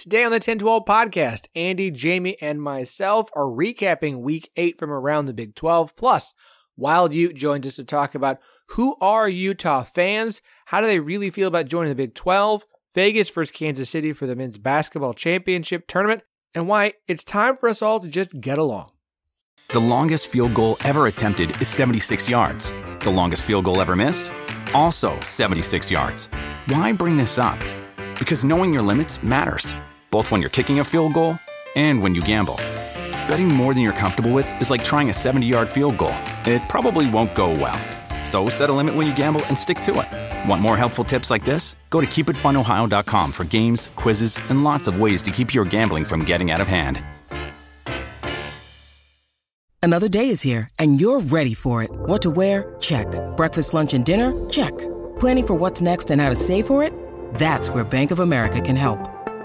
Today on the Ten12 podcast, Andy, Jamie, and myself are recapping week eight from around the Big 12. Plus, Wild Ute joins us to talk about who are Utah fans, how do they really feel about joining the Big 12, Vegas versus Kansas City for the men's basketball championship tournament, and why it's time for us all to just get along. The longest field goal ever attempted is 76 yards. The longest field goal ever missed? Also 76 yards. Why bring this up? Because knowing your limits matters both when you're kicking a field goal and when you gamble. Betting more than you're comfortable with is like trying a 70 yard field goal. It probably won't go well. So set a limit when you gamble and stick to it. Want more helpful tips like this? Go to keepitfunohio.com for games, quizzes, and lots of ways to keep your gambling from getting out of hand. Another day is here, and you're ready for it. What to wear? Check. Breakfast, lunch, and dinner? Check. Planning for what's next and how to save for it? That's where Bank of America can help.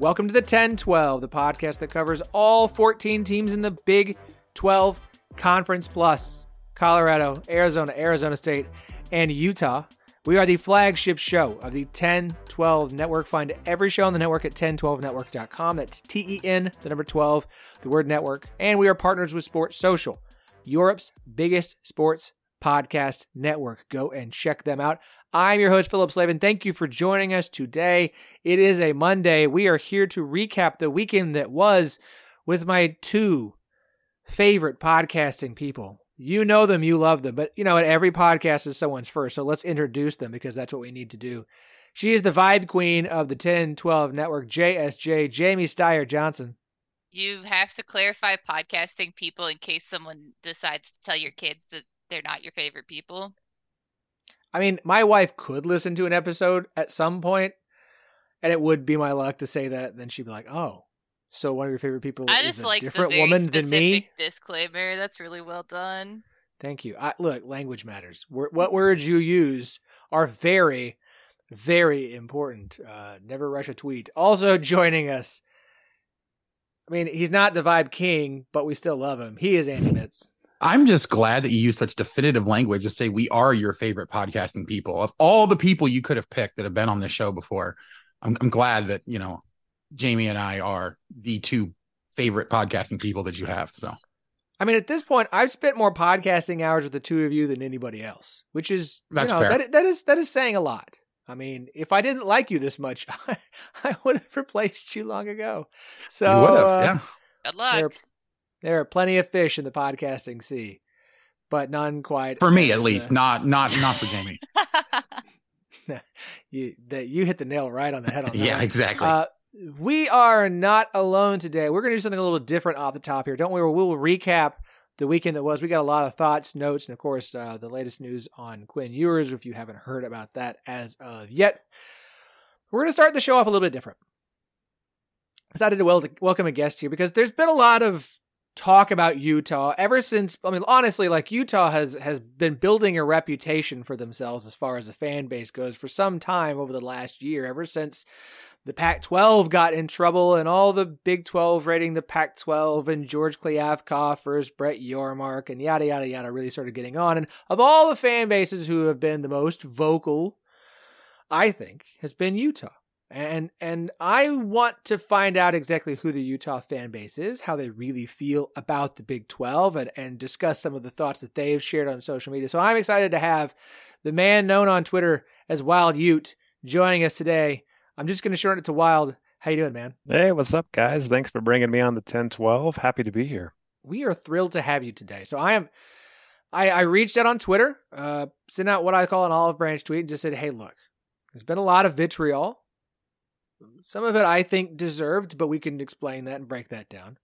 Welcome to the Ten12, the podcast that covers all 14 teams in the Big 12 Conference Plus Colorado, Arizona, Arizona State, and Utah. We are the flagship show of the Ten12 network. Find every show on the network at Ten12Network.com. That's T E N, the number 12, the word network. And we are partners with Sports Social, Europe's biggest sports podcast network. Go and check them out. I'm your host, Phillip Slavin. Thank you for joining us today. It is a Monday. We are here to recap the weekend that was with my two favorite podcasting people. You know them, you love them, but you know, every podcast is someone's first. So let's introduce them because that's what we need to do. She is the vibe queen of the Ten12 network, JSJ, Jamie Steyer Johnson. You have to clarify podcasting people in case someone decides to tell your kids that they're not your favorite people. I mean, my wife could listen to an episode at some point, and it would be my luck to say that. Then she'd be like, "Oh, so one of your favorite people I is just a like different woman than me." disclaimer. That's really well done. Thank you. I, look, language matters. What words you use are very, very important. Uh, never rush a tweet. Also joining us. I mean, he's not the vibe king, but we still love him. He is Andy Mitts. I'm just glad that you use such definitive language to say we are your favorite podcasting people. Of all the people you could have picked that have been on this show before, I'm, I'm glad that you know Jamie and I are the two favorite podcasting people that you have. So I mean, at this point, I've spent more podcasting hours with the two of you than anybody else, which is That's you know, fair. That, that is that is saying a lot. I mean, if I didn't like you this much, I, I would have replaced you long ago. So you would have, uh, yeah. Good luck. There, there are plenty of fish in the podcasting sea, but none quite For me, at least, uh, not not not for Jamie. you that you hit the nail right on the head on that. yeah, one. exactly. Uh, we are not alone today. We're going to do something a little different off the top here. Don't worry, we'll recap the weekend that was. We got a lot of thoughts, notes, and of course, uh, the latest news on Quinn Ewers. If you haven't heard about that as of yet, we're going to start the show off a little bit different. Decided to wel- welcome a guest here because there's been a lot of talk about Utah ever since. I mean, honestly, like Utah has has been building a reputation for themselves as far as the fan base goes for some time over the last year. Ever since the Pac 12 got in trouble and all the Big 12 rating the Pac 12 and George Kliavkoff versus Brett Yormark and yada, yada, yada really started getting on. And of all the fan bases who have been the most vocal, I think, has been Utah. And and I want to find out exactly who the Utah fan base is, how they really feel about the Big 12, and, and discuss some of the thoughts that they've shared on social media. So I'm excited to have the man known on Twitter as Wild Ute joining us today. I'm just going to shorten it to Wild. How you doing, man? Hey, what's up, guys? Thanks for bringing me on the Ten12. Happy to be here. We are thrilled to have you today. So I am. I, I reached out on Twitter, uh, sent out what I call an olive branch tweet, and just said, "Hey, look, there's been a lot of vitriol. Some of it I think deserved, but we can explain that and break that down.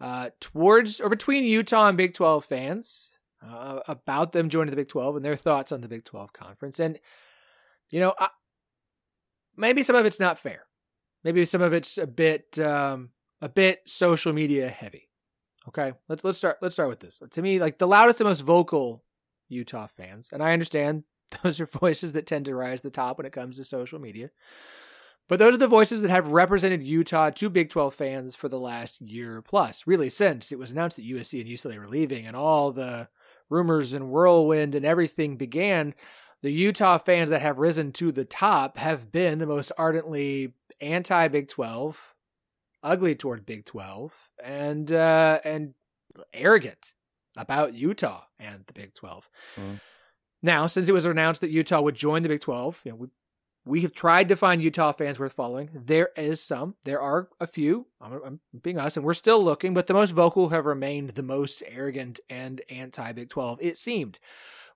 Uh, towards or between Utah and Big 12 fans uh, about them joining the Big 12 and their thoughts on the Big 12 conference. And, you know, I, maybe some of it's not fair. Maybe some of it's a bit um, a bit social media heavy. Okay, let's let's start let's start with this. To me, like the loudest and most vocal Utah fans, and I understand those are voices that tend to rise to the top when it comes to social media. But those are the voices that have represented Utah to Big 12 fans for the last year plus, really since it was announced that USC and UCLA were leaving and all the rumors and whirlwind and everything began. The Utah fans that have risen to the top have been the most ardently anti Big 12, ugly toward Big 12, and uh, and arrogant about Utah and the Big 12. Mm. Now, since it was announced that Utah would join the Big 12, you know, we we have tried to find Utah fans worth following. There is some. There are a few. I'm, I'm being honest, and we're still looking, but the most vocal have remained the most arrogant and anti Big 12, it seemed.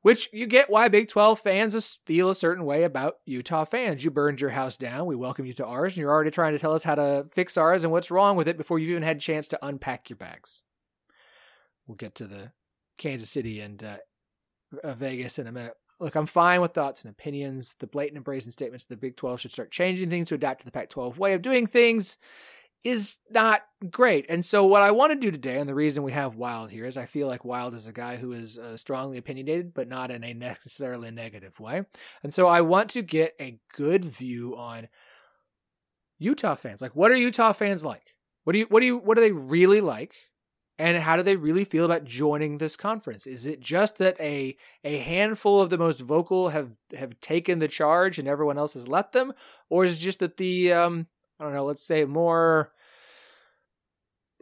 Which you get why Big 12 fans feel a certain way about Utah fans. You burned your house down. We welcome you to ours, and you're already trying to tell us how to fix ours and what's wrong with it before you've even had a chance to unpack your bags. We'll get to the Kansas City and uh, uh Vegas in a minute. Look, I'm fine with thoughts and opinions. The blatant and brazen statements of the Big 12 should start changing things to adapt to the Pac 12 way of doing things is not great. And so, what I want to do today, and the reason we have Wild here, is I feel like Wild is a guy who is uh, strongly opinionated, but not in a necessarily negative way. And so, I want to get a good view on Utah fans. Like, what are Utah fans like? What do you, what do you, what do they really like? And how do they really feel about joining this conference? Is it just that a a handful of the most vocal have have taken the charge and everyone else has let them? Or is it just that the um i don't know let's say more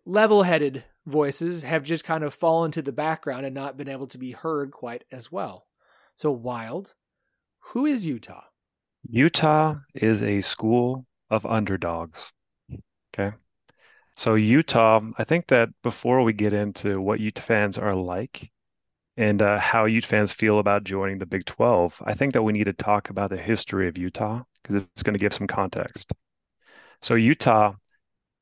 level-headed voices have just kind of fallen to the background and not been able to be heard quite as well? So wild who is utah? Utah is a school of underdogs okay so Utah, I think that before we get into what Utah fans are like and uh, how Utah fans feel about joining the Big 12, I think that we need to talk about the history of Utah because it's going to give some context. So Utah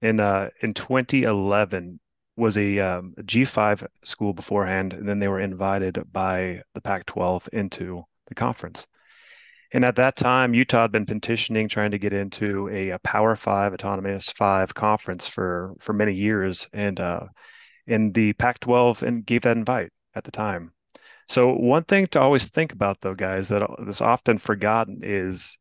in uh, in 2011 was a um, G5 school beforehand, and then they were invited by the Pac-12 into the conference. And at that time, Utah had been petitioning, trying to get into a, a Power Five, Autonomous Five conference for for many years, and uh, in the Pac-12 and gave that invite at the time. So one thing to always think about, though, guys, that is often forgotten is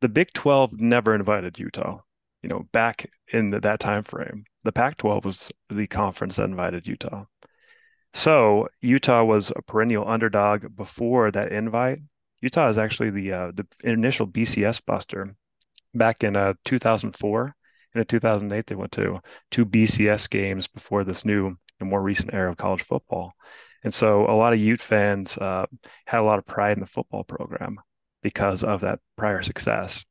the Big 12 never invited Utah. You know, back in the, that time frame, the Pac-12 was the conference that invited Utah. So Utah was a perennial underdog before that invite, Utah is actually the uh, the initial BCS buster. Back in uh, 2004 and in 2008, they went to two BCS games before this new and more recent era of college football. And so a lot of Ute fans uh, had a lot of pride in the football program because of that prior success.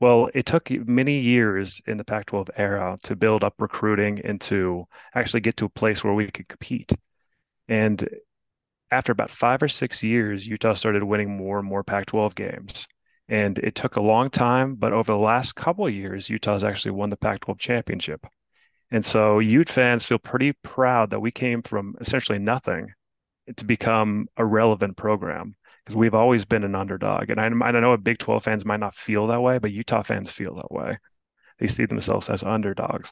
Well, it took many years in the Pac 12 era to build up recruiting and to actually get to a place where we could compete. And after about five or six years, Utah started winning more and more Pac 12 games. And it took a long time, but over the last couple of years, Utah has actually won the Pac 12 championship. And so Ute fans feel pretty proud that we came from essentially nothing to become a relevant program because we've always been an underdog. And I, I know Big 12 fans might not feel that way, but Utah fans feel that way. They see themselves as underdogs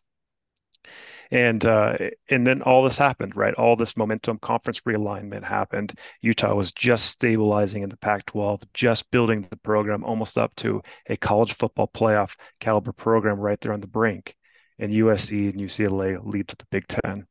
and uh, and then all this happened, right? All this momentum, conference realignment happened. Utah was just stabilizing in the Pac-12, just building the program almost up to a college football playoff caliber program right there on the brink. And USC and UCLA lead to the Big Ten.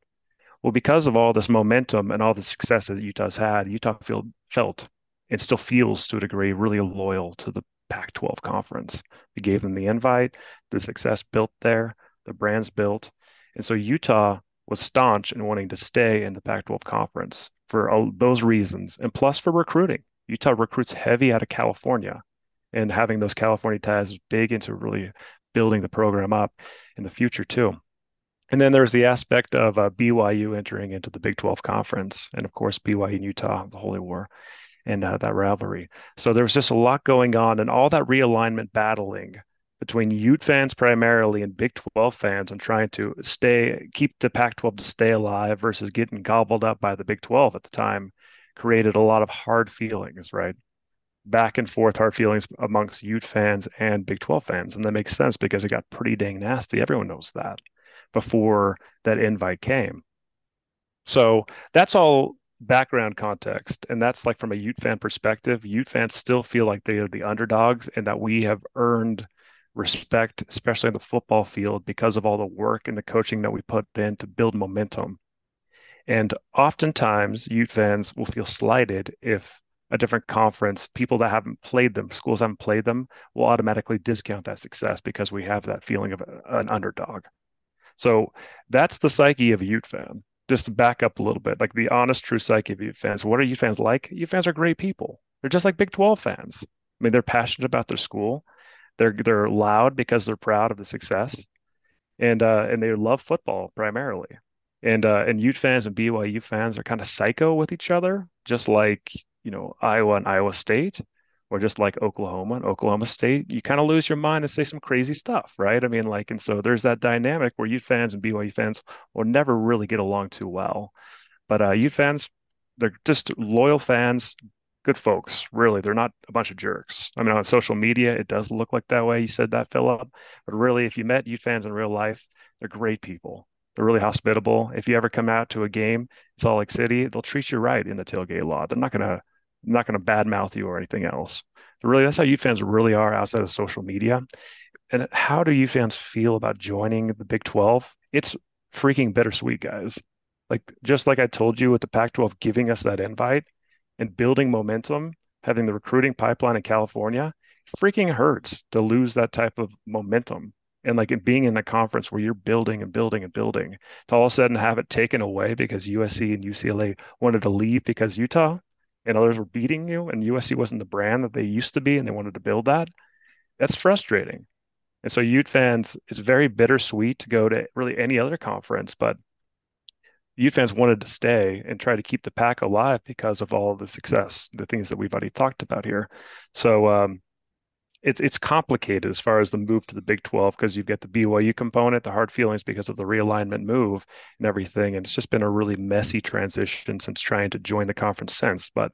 Well, because of all this momentum and all the success that Utah's had, Utah feel, felt and still feels to a degree really loyal to the Pac 12 conference. We gave them the invite, the success built there, the brands built. And so Utah was staunch in wanting to stay in the Pac 12 conference for those reasons, and plus for recruiting. Utah recruits heavy out of California, and having those California ties is big into really building the program up in the future, too. And then there's the aspect of uh, BYU entering into the Big 12 conference, and of course, BYU and Utah, the Holy War, and uh, that rivalry. So there was just a lot going on, and all that realignment battling between Ute fans primarily and Big 12 fans on trying to stay keep the Pac 12 to stay alive versus getting gobbled up by the Big 12 at the time created a lot of hard feelings, right? back and forth hard feelings amongst Ute fans and Big 12 fans. And that makes sense because it got pretty dang nasty. Everyone knows that before that invite came. So that's all background context. And that's like from a Ute fan perspective, Ute fans still feel like they are the underdogs and that we have earned respect, especially on the football field, because of all the work and the coaching that we put in to build momentum. And oftentimes, Ute fans will feel slighted if a different conference, people that haven't played them, schools haven't played them, will automatically discount that success because we have that feeling of an underdog. So that's the psyche of a Ute fan. Just to back up a little bit, like the honest, true psyche of Ute fans. What are Ute fans like? Ute fans are great people. They're just like Big 12 fans. I mean, they're passionate about their school. They're they're loud because they're proud of the success, and uh, and they love football primarily. And uh, and Ute fans and BYU fans are kind of psycho with each other, just like you know Iowa and Iowa State, or just like Oklahoma and Oklahoma State. You kind of lose your mind and say some crazy stuff, right? I mean, like, and so there's that dynamic where Ute fans and BYU fans will never really get along too well. But uh, Ute fans, they're just loyal fans, good folks. Really, they're not a bunch of jerks. I mean, on social media, it does look like that way. You said that, Phillip, but really, if you met Ute fans in real life, they're great people. They're really hospitable. If you ever come out to a game, Salt Lake City, they'll treat you right in the tailgate lot. They're not gonna not gonna badmouth you or anything else. really, that's how Ute fans really are outside of social media. And how do Ute fans feel about joining the Big 12? It's freaking bittersweet, guys. Like just like I told you with the Pac-12 giving us that invite and building momentum, having the recruiting pipeline in California, freaking hurts to lose that type of momentum and like being in a conference where you're building and building and building to all of a sudden have it taken away because USC and UCLA wanted to leave because Utah and others were beating you and USC wasn't the brand that they used to be and they wanted to build that. That's frustrating. And so Ute fans, it's very bittersweet to go to really any other conference, but Ute fans wanted to stay and try to keep the pack alive because of all the success, the things that we've already talked about here. So um, it's it's complicated as far as the move to the Big 12 because you've got the BYU component, the hard feelings because of the realignment move and everything. And it's just been a really messy transition since trying to join the conference since. But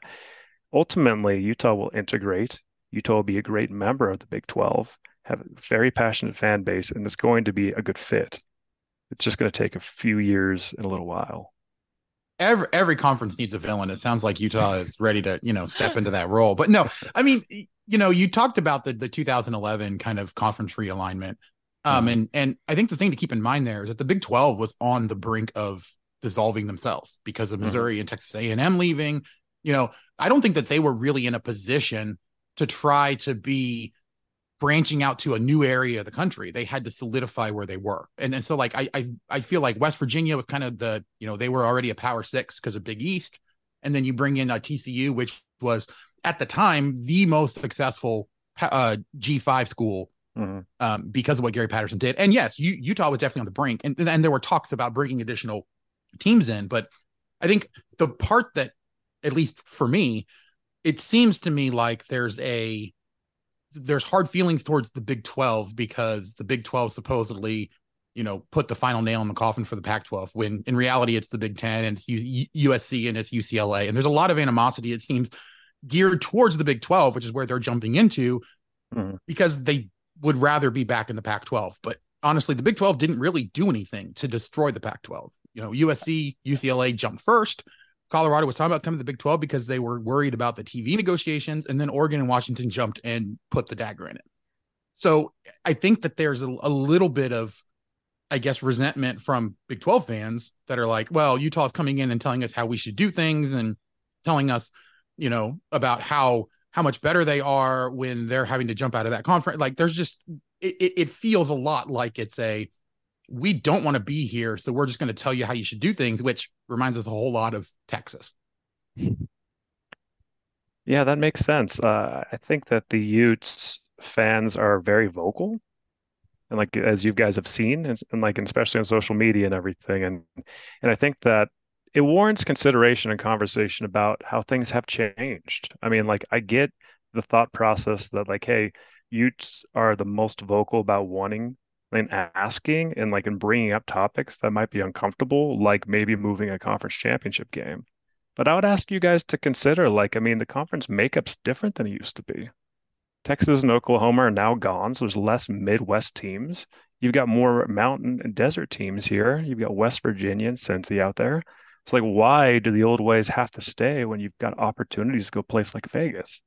ultimately, Utah will integrate. Utah will be a great member of the Big 12, have a very passionate fan base, and it's going to be a good fit. It's just going to take a few years and a little while every every conference needs a villain. It sounds like Utah is ready to, you know, step into that role. But no, I mean, you know, you talked about the the 2011 kind of conference realignment. Um, mm-hmm. and and I think the thing to keep in mind there is that the Big 12 was on the brink of dissolving themselves because of mm-hmm. Missouri mm-hmm. and Texas A&M leaving. You know, I don't think that they were really in a position to try to be branching out to a new area of the country. They had to solidify where they were. And and so like I I I feel like West Virginia was kind of the, you know, they were already a power six because of Big East. And then you bring in a TCU, which was at the time the most successful uh, G5 school mm-hmm. um, because of what Gary Patterson did. And yes, U- Utah was definitely on the brink, and and there were talks about bringing additional teams in. But I think the part that, at least for me, it seems to me like there's a there's hard feelings towards the Big 12 because the Big 12 supposedly you know, put the final nail in the coffin for the Pac 12 when in reality it's the Big 10 and it's USC and it's UCLA. And there's a lot of animosity, it seems, geared towards the Big 12, which is where they're jumping into mm-hmm. because they would rather be back in the Pac 12. But honestly, the Big 12 didn't really do anything to destroy the Pac 12. You know, USC, UCLA jumped first. Colorado was talking about coming to the Big 12 because they were worried about the TV negotiations. And then Oregon and Washington jumped and put the dagger in it. So I think that there's a, a little bit of I guess, resentment from Big 12 fans that are like, well, Utah's coming in and telling us how we should do things and telling us, you know, about how how much better they are when they're having to jump out of that conference. Like there's just it, it feels a lot like it's a we don't want to be here, so we're just going to tell you how you should do things, which reminds us a whole lot of Texas. Yeah, that makes sense. Uh, I think that the Utes fans are very vocal and like as you guys have seen and, and like especially on social media and everything and and i think that it warrants consideration and conversation about how things have changed i mean like i get the thought process that like hey utes are the most vocal about wanting and asking and like and bringing up topics that might be uncomfortable like maybe moving a conference championship game But I would ask you guys to consider, like, I mean, the conference makeup's different than it used to be. Texas and Oklahoma are now gone, so there's less Midwest teams. You've got more mountain and desert teams here. You've got West Virginia and Cincy out there. It's like, why do the old ways have to stay when you've got opportunities to go place like Vegas?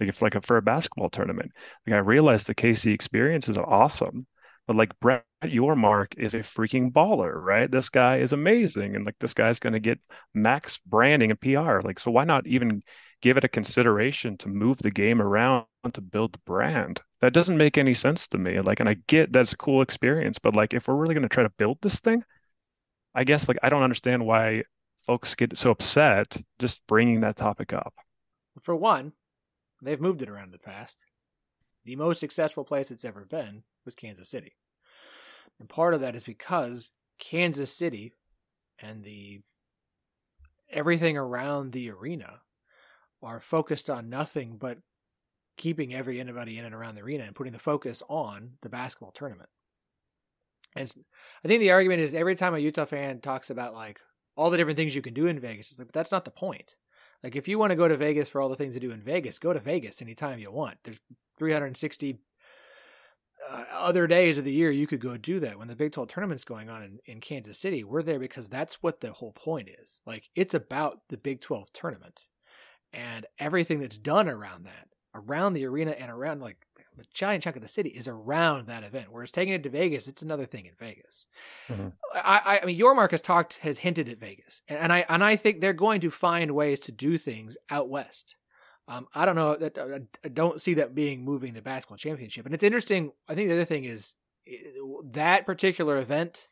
Like if like a, for a basketball tournament. Like I realize the KC experience is awesome, but like Brett Yormark is a freaking baller, right? This guy is amazing, and like this guy's going to get max branding and PR. Like so, why not even give it a consideration to move the game around to build the brand. That doesn't make any sense to me. Like, and I get that's a cool experience, but like, if we're really going to try to build this thing, I guess like I don't understand why folks get so upset just bringing that topic up. For one, they've moved it around in the past. The most successful place it's ever been was Kansas City. And part of that is because Kansas City and the everything around the arena are focused on nothing but keeping every anybody in and around the arena and putting the focus on the basketball tournament. And I think the argument is every time a Utah fan talks about like all the different things you can do in Vegas, it's like, but that's not the point. Like if you want to go to Vegas for all the things to do in Vegas, go to Vegas anytime you want. There's 360 uh, other days of the year you could go do that. When the Big 12 tournament's going on in, in Kansas City, we're there because that's what the whole point is. Like it's about the Big 12 tournament and everything that's done around that, around the arena and around like a giant chunk of the city is around that event. Whereas taking it to Vegas, it's another thing in Vegas. Mm-hmm. I, I mean, Yormark has talked, has hinted at Vegas, and, and, I and I think they're going to find ways to do things out west. Um, I don't know that I don't see that being moving the basketball championship, and it's interesting. I think the other thing is that particular event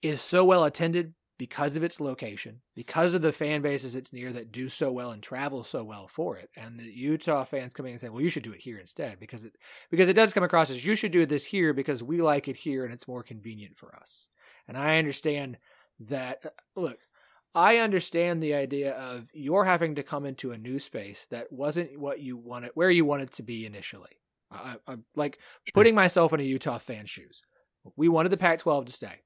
is so well attended because of its location, because of the fan bases it's near that do so well and travel so well for it, and the Utah fans coming and saying, "Well, you should do it here instead," because it because it does come across as you should do this here because we like it here and it's more convenient for us. And I understand that. Uh, look, I understand the idea of you're having to come into a new space that wasn't what you wanted, where you wanted to be initially. I, I, like putting myself in a Utah fan shoes. We wanted the Pac-12 to stay.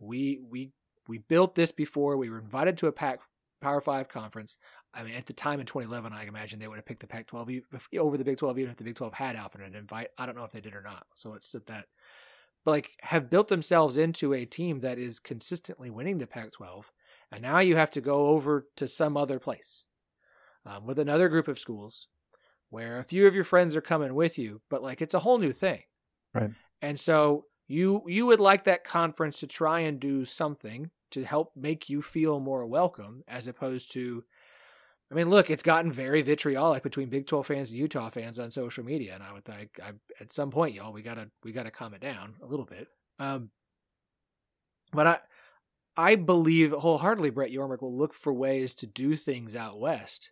We we we built this before. We were invited to a Pac Power Five conference. I mean, at the time in 2011, I imagine they would have picked the Pac-12 over the Big 12, even if the Big 12 had alternate invite. I don't know if they did or not. So let's set that. But like, have built themselves into a team that is consistently winning the Pac-12, and now you have to go over to some other place um, with another group of schools where a few of your friends are coming with you, but like it's a whole new thing. Right. And so you you would like that conference to try and do something to help make you feel more welcome as opposed to I mean, look, it's gotten very vitriolic between Big 12 fans and Utah fans on social media, and I would think I, at some point, y'all, we gotta we gotta calm it down a little bit. Um, but I I believe wholeheartedly Brett Yormark will look for ways to do things out west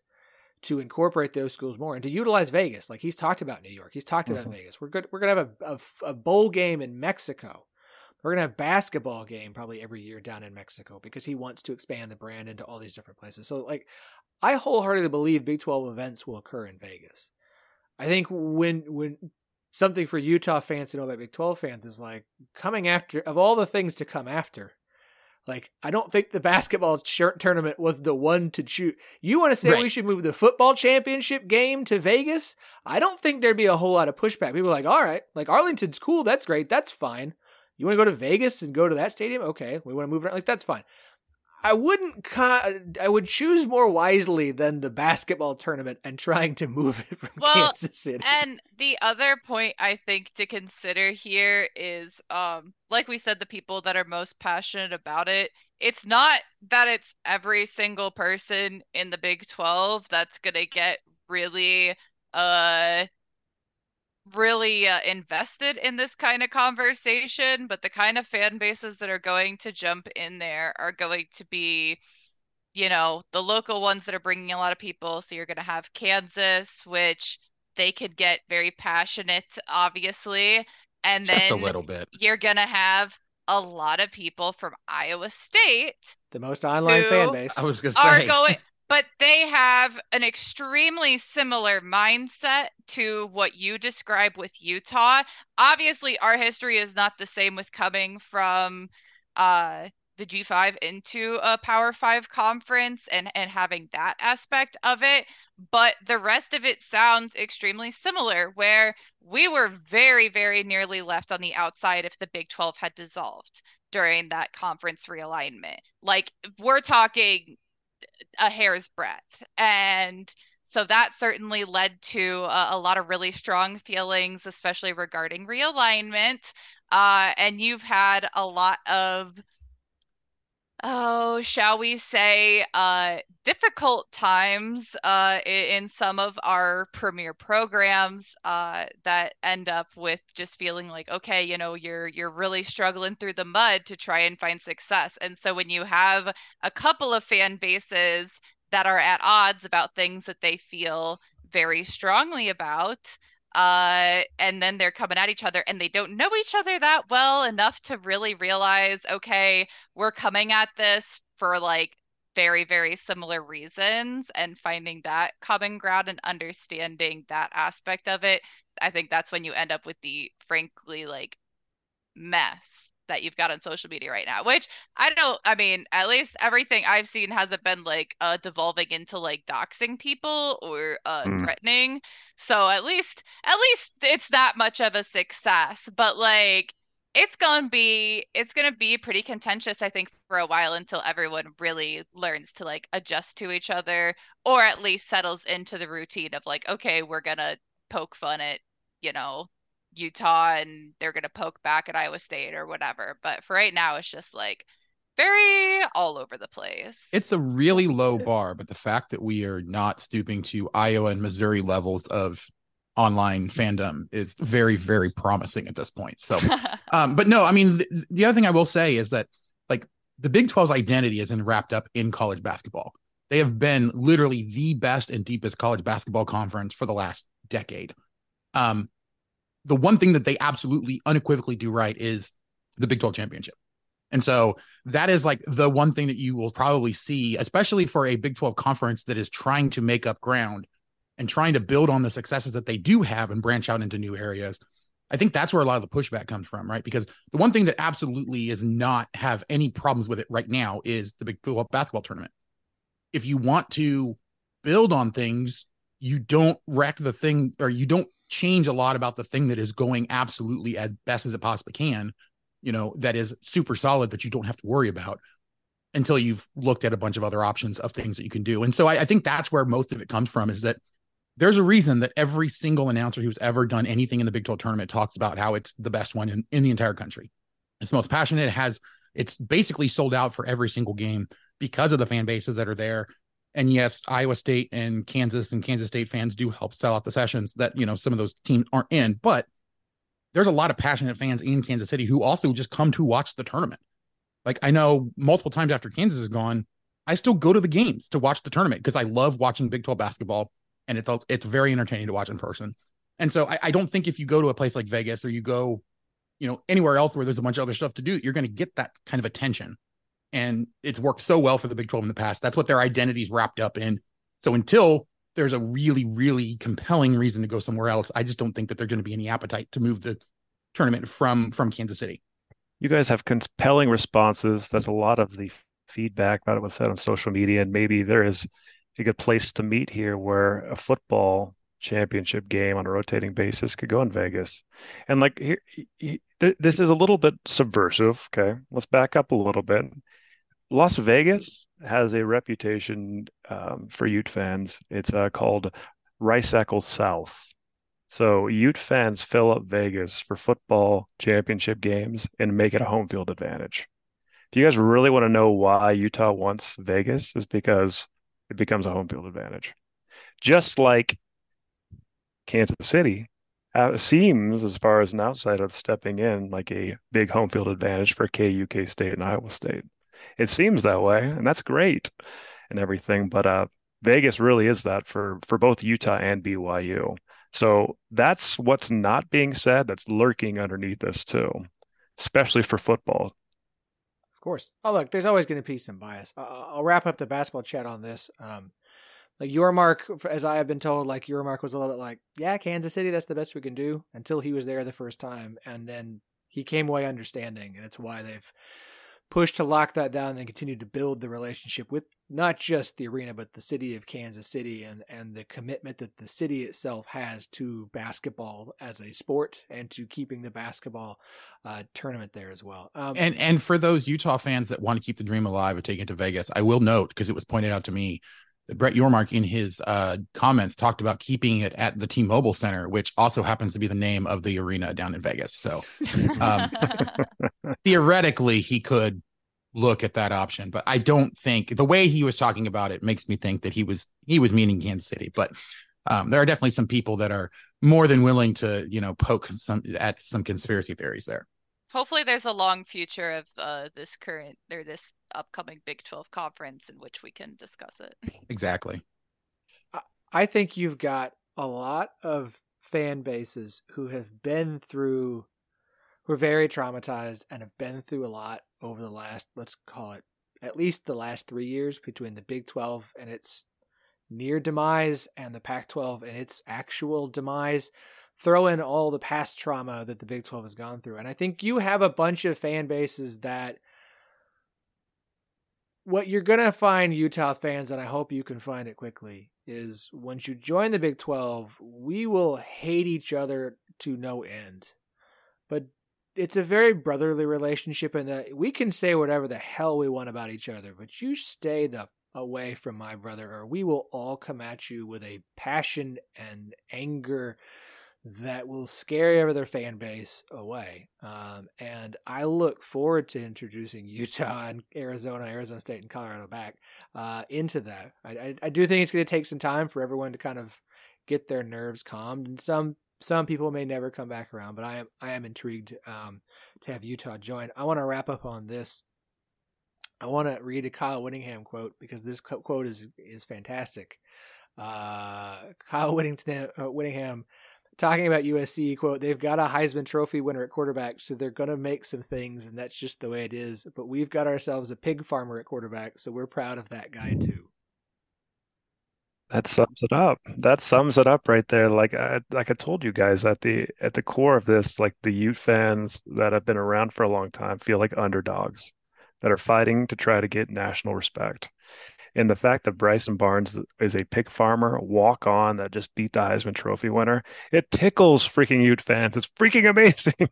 to incorporate those schools more and to utilize Vegas. Like he's talked about New York, he's talked mm-hmm. about Vegas. We're good. We're gonna have a, a, a bowl game in Mexico we're gonna have a basketball game probably every year down in Mexico because he wants to expand the brand into all these different places. So like I wholeheartedly believe Big 12 events will occur in Vegas. I think when when something for Utah fans to know about Big 12 fans is like coming after of all the things to come after. Like I don't think the basketball shirt tournament was the one to choose. You want to say right. we should move the football championship game to Vegas? I don't think there'd be a whole lot of pushback. People are like, all right, like Arlington's cool, that's great, that's fine. You want to go to Vegas and go to that stadium? Okay, we want to move around. Like that's fine. I wouldn't. I would choose more wisely than the basketball tournament and trying to move it from well, Kansas City. And the other point I think to consider here is, um, like we said, the people that are most passionate about it. It's not that it's every single person in the Big Twelve that's gonna get really uh really uh, invested in this kind of conversation, but the kind of fan bases that are going to jump in there are going to be, you know, the local ones that are bringing a lot of people. So you're going to have Kansas, which they could get very passionate, obviously. And then Just then a little bit. You're going to have a lot of people from Iowa State, the most online fan base. I was going to say. Are going but they have an extremely similar mindset to what you describe with Utah. Obviously, our history is not the same with coming from uh, the G5 into a Power 5 conference and and having that aspect of it, but the rest of it sounds extremely similar where we were very very nearly left on the outside if the Big 12 had dissolved during that conference realignment. Like we're talking a hair's breadth and so that certainly led to a, a, lot of really strong feelings, especially regarding realignment. Uh, and you've had a lot of oh, shall we say, uh, difficult times uh, in some of our premier programs uh, that end up with just feeling like, okay, you know, you're you're really struggling through the mud to try and find success. And so when you have a couple of fan bases that are at odds about things that they feel very strongly about, uh, and then they're coming at each other and they don't know each other that well enough to really realize okay we're coming at this for like very very similar reasons and finding that common ground and understanding that aspect of it i think that's when you end up with the frankly like mess that you've got on social media right now which i don't i mean at least everything i've seen hasn't been like uh devolving into like doxing people or uh mm. threatening so at least at least it's that much of a success but like it's gonna be it's gonna be pretty contentious i think for a while until everyone really learns to like adjust to each other or at least settles into the routine of like okay we're gonna poke fun at you know Utah and they're going to poke back at Iowa State or whatever. But for right now, it's just like very all over the place. It's a really low bar, but the fact that we are not stooping to Iowa and Missouri levels of online fandom is very, very promising at this point. So, um, but no, I mean, the, the other thing I will say is that like the Big 12's identity isn't wrapped up in college basketball. They have been literally the best and deepest college basketball conference for the last decade. Um, the one thing that they absolutely unequivocally do right is the Big 12 championship. And so that is like the one thing that you will probably see, especially for a Big 12 conference that is trying to make up ground and trying to build on the successes that they do have and branch out into new areas. I think that's where a lot of the pushback comes from, right? Because the one thing that absolutely is not have any problems with it right now is the Big 12 basketball tournament. If you want to build on things, you don't wreck the thing or you don't change a lot about the thing that is going absolutely as best as it possibly can, you know, that is super solid that you don't have to worry about until you've looked at a bunch of other options of things that you can do. And so I, I think that's where most of it comes from is that there's a reason that every single announcer who's ever done anything in the Big 12 tournament talks about how it's the best one in, in the entire country. It's the most passionate. It has it's basically sold out for every single game because of the fan bases that are there and yes, Iowa State and Kansas and Kansas State fans do help sell out the sessions that, you know, some of those teams aren't in, but there's a lot of passionate fans in Kansas City who also just come to watch the tournament. Like I know multiple times after Kansas is gone, I still go to the games to watch the tournament because I love watching Big 12 basketball and it's it's very entertaining to watch in person. And so I, I don't think if you go to a place like Vegas or you go, you know, anywhere else where there's a bunch of other stuff to do, you're going to get that kind of attention and it's worked so well for the Big 12 in the past. That's what their identity is wrapped up in. So until there's a really, really compelling reason to go somewhere else, I just don't think that there's going to be any appetite to move the tournament from from Kansas City. You guys have compelling responses. That's a lot of the feedback about what was said on social media, and maybe there is a good place to meet here where a football championship game on a rotating basis could go in Vegas. And like here, this is a little bit subversive. Okay, let's back up a little bit. Las Vegas has a reputation um, for Ute fans. It's uh, called Rice Eccles South. So Ute fans fill up Vegas for football championship games and make it a home field advantage. Do you guys really want to know why Utah wants Vegas? Is because it becomes a home field advantage. Just like Kansas City uh, seems, as far as an outsider of stepping in, like a big home field advantage for KU, K State, and Iowa State it seems that way, and that's great and everything. But uh, Vegas really is that for for both Utah and BYU. So that's what's not being said. That's lurking underneath this too, especially for football. Of course. Oh, look, there's always going to be some bias. I'll wrap up the basketball chat on this. Um, like Yormark, as I have been told, like Yormark was a little bit like, yeah, Kansas City, that's the best we can do until he was there the first time, and then he came away understanding, and it's why they've push to lock that down and continue to build the relationship with not just the arena but the city of Kansas City and and the commitment that the city itself has to basketball as a sport and to keeping the basketball uh, tournament there as well. Um, and and for those Utah fans that want to keep the dream alive of taking it to Vegas, I will note because it was pointed out to me Brett Yormark in his uh, comments talked about keeping it at the T-Mobile Center, which also happens to be the name of the arena down in Vegas. So um, theoretically, he could look at that option, but I don't think the way he was talking about it makes me think that he was he was meaning Kansas City. But um, there are definitely some people that are more than willing to you know poke some at some conspiracy theories there. Hopefully, there's a long future of uh, this current or this upcoming Big 12 conference in which we can discuss it. Exactly. I think you've got a lot of fan bases who have been through who are very traumatized and have been through a lot over the last, let's call it, at least the last three years between the Big 12 and its near demise and the Pac 12 and its actual demise. Throw in all the past trauma that the Big 12 has gone through. And I think you have a bunch of fan bases that what you're going to find Utah fans, and I hope you can find it quickly, is once you join the Big 12, we will hate each other to no end. But it's a very brotherly relationship in that we can say whatever the hell we want about each other, but you stay the away from my brother, or we will all come at you with a passion and anger that will scare every other fan base away. Um, and I look forward to introducing Utah and Arizona, Arizona State, and Colorado back uh, into that. I, I, I do think it's going to take some time for everyone to kind of get their nerves calmed, and some some people may never come back around, but I am I am intrigued um, to have Utah join. I want to wrap up on this. I want to read a Kyle Whittingham quote because this quote is is fantastic. Uh, Kyle uh, Whittingham talking about USC quote they've got a Heisman Trophy winner at quarterback, so they're gonna make some things, and that's just the way it is. But we've got ourselves a pig farmer at quarterback, so we're proud of that guy too. That sums it up. That sums it up right there. Like I, like I told you guys at the at the core of this, like the Ute fans that have been around for a long time feel like underdogs that are fighting to try to get national respect. And the fact that Bryson Barnes is a pig farmer, walk on that just beat the Heisman Trophy winner, it tickles freaking Ute fans. It's freaking amazing.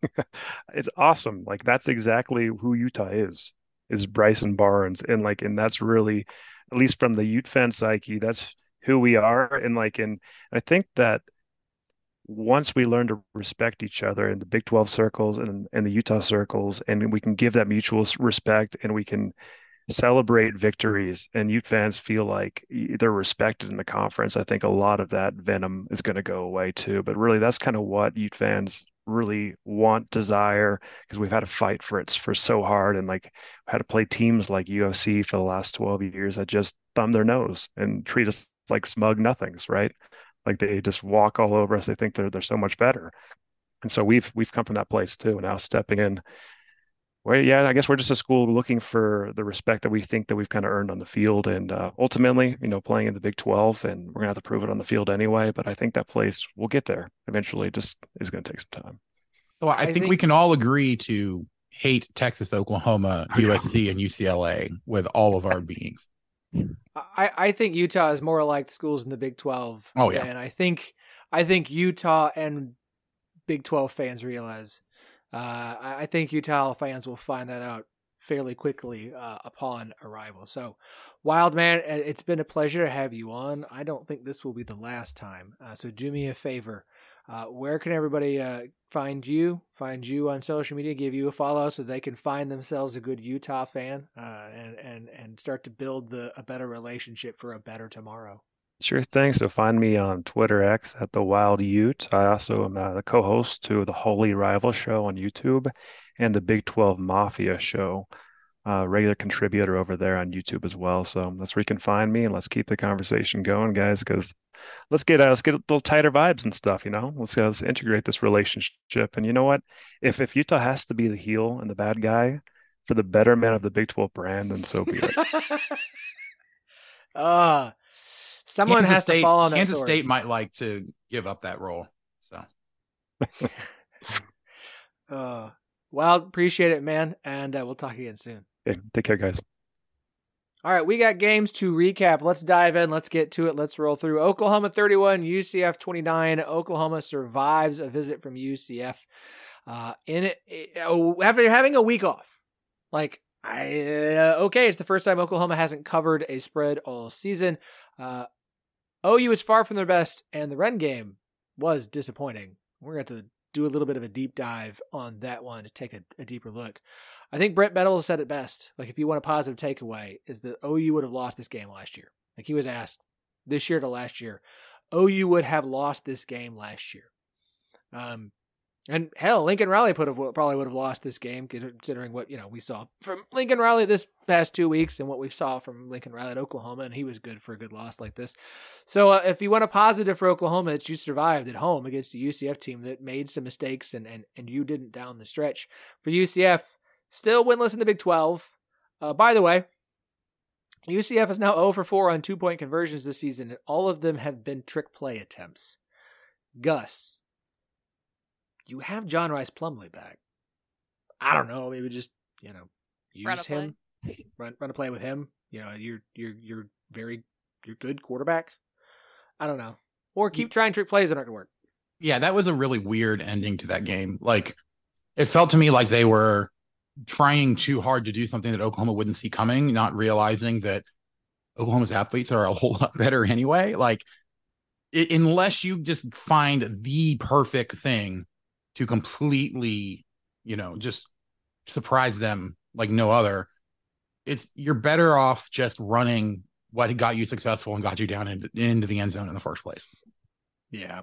it's awesome. Like that's exactly who Utah is, is Bryson Barnes. And like, and that's really, at least from the Ute fan psyche, that's who we are. And like, and I think that once we learn to respect each other in the Big 12 circles and in the Utah circles, and we can give that mutual respect and we can celebrate victories and Ute fans feel like they're respected in the conference, I think a lot of that venom is going to go away too. But really, that's kind of what Ute fans really want, desire, because we've had to fight for it for so hard and like had to play teams like USC for the last 12 years that just thumb their nose and treat us like smug nothings, right? Like they just walk all over us. They think they're they're so much better. And so we've we've come from that place too. Now stepping in well, yeah, I guess we're just a school looking for the respect that we think that we've kind of earned on the field, and uh, ultimately, you know, playing in the Big 12, and we're gonna have to prove it on the field anyway. But I think that place will get there eventually. Just is going to take some time. Well, I, I think, think, we can all agree to hate Texas, Oklahoma, USC, and UCLA with all of our beings. I, I think Utah is more like the schools in the Big 12. Oh yeah, and I think I think Utah and Big 12 fans realize uh, I think Utah fans will find that out fairly quickly uh, upon arrival. So, Wild Man, it's been a pleasure to have you on. I don't think this will be the last time. Uh, so, do me a favor. Uh, where can everybody uh, find you? Find you on social media, give you a follow so they can find themselves a good Utah fan uh, and and and start to build the a better relationship for a better tomorrow. Sure thing. So find me on Twitter X at the Wild Ute. I also am uh, the co-host to the Holy Rival Show on YouTube and the Big 12 Mafia Show. Uh, regular contributor over there on YouTube as well. So that's where you can find me, and let's keep the conversation going, guys. Because let's get uh, let's get a little tighter vibes and stuff. You know, let's uh, let's integrate this relationship. And you know what? If if Utah has to be the heel and the bad guy for the betterment of the Big 12 brand, then so be it. Ah. Someone Kansas has State, to fall on that Kansas sword. State might like to give up that role. So, uh, well, appreciate it, man, and uh, we'll talk again soon. Okay, take care, guys. All right, we got games to recap. Let's dive in. Let's get to it. Let's roll through. Oklahoma 31, UCF 29. Oklahoma survives a visit from UCF. Uh, in it, uh, after having a week off, like I uh, okay, it's the first time Oklahoma hasn't covered a spread all season. Uh, OU is far from their best, and the run game was disappointing. We're going to have to do a little bit of a deep dive on that one to take a, a deeper look. I think Brent Venables said it best. Like, if you want a positive takeaway, is that OU would have lost this game last year. Like, he was asked this year to last year, OU would have lost this game last year. Um, and hell, Lincoln Riley have, probably would have lost this game, considering what you know we saw from Lincoln Riley this past two weeks and what we saw from Lincoln Riley at Oklahoma, and he was good for a good loss like this. So uh, if you want a positive for Oklahoma, it's you survived at home against a UCF team that made some mistakes and and and you didn't down the stretch. For UCF, still winless in the Big Twelve. Uh, by the way, UCF is now 0 for 4 on two point conversions this season, and all of them have been trick play attempts. Gus, you have John Rhys Plumlee back. I don't know, maybe just you know use run him, run run a play with him. You know, you're you're you're very you're good quarterback. I don't know, or keep trying trick plays that aren't gonna work. Yeah, that was a really weird ending to that game. Like, it felt to me like they were trying too hard to do something that Oklahoma wouldn't see coming, not realizing that Oklahoma's athletes are a whole lot better anyway. Like, it, unless you just find the perfect thing to completely, you know, just surprise them like no other. It's you're better off just running what got you successful and got you down into, into the end zone in the first place. Yeah.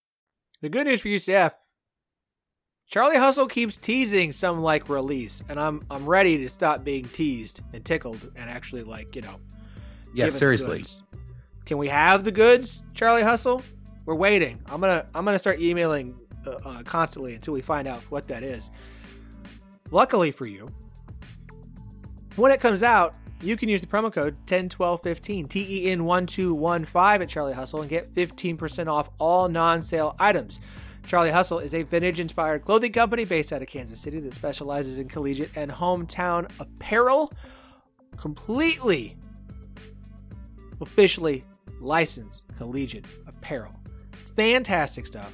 The good news for UCF, Charlie Hustle keeps teasing some like release, and I'm I'm ready to stop being teased and tickled and actually like you know. Yeah, seriously. Can we have the goods, Charlie Hustle? We're waiting. I'm gonna I'm gonna start emailing uh, uh, constantly until we find out what that is. Luckily for you, when it comes out, you can use the promo code 101215 TEN1215 at Charlie Hustle and get 15% off all non sale items. Charlie Hustle is a vintage inspired clothing company based out of Kansas City that specializes in collegiate and hometown apparel. Completely officially licensed collegiate apparel. Fantastic stuff.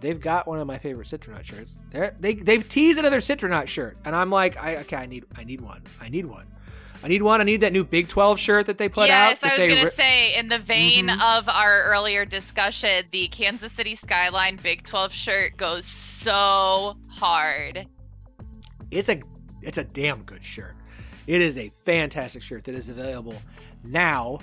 They've got one of my favorite Citronaut shirts. They're, they they've teased another Citronaut shirt, and I'm like, I, okay, I need I need one. I need one. I need one. I need that new Big 12 shirt that they put yes, out. Yes, I was going to ri- say, in the vein mm-hmm. of our earlier discussion, the Kansas City Skyline Big 12 shirt goes so hard. It's a it's a damn good shirt. It is a fantastic shirt that is available now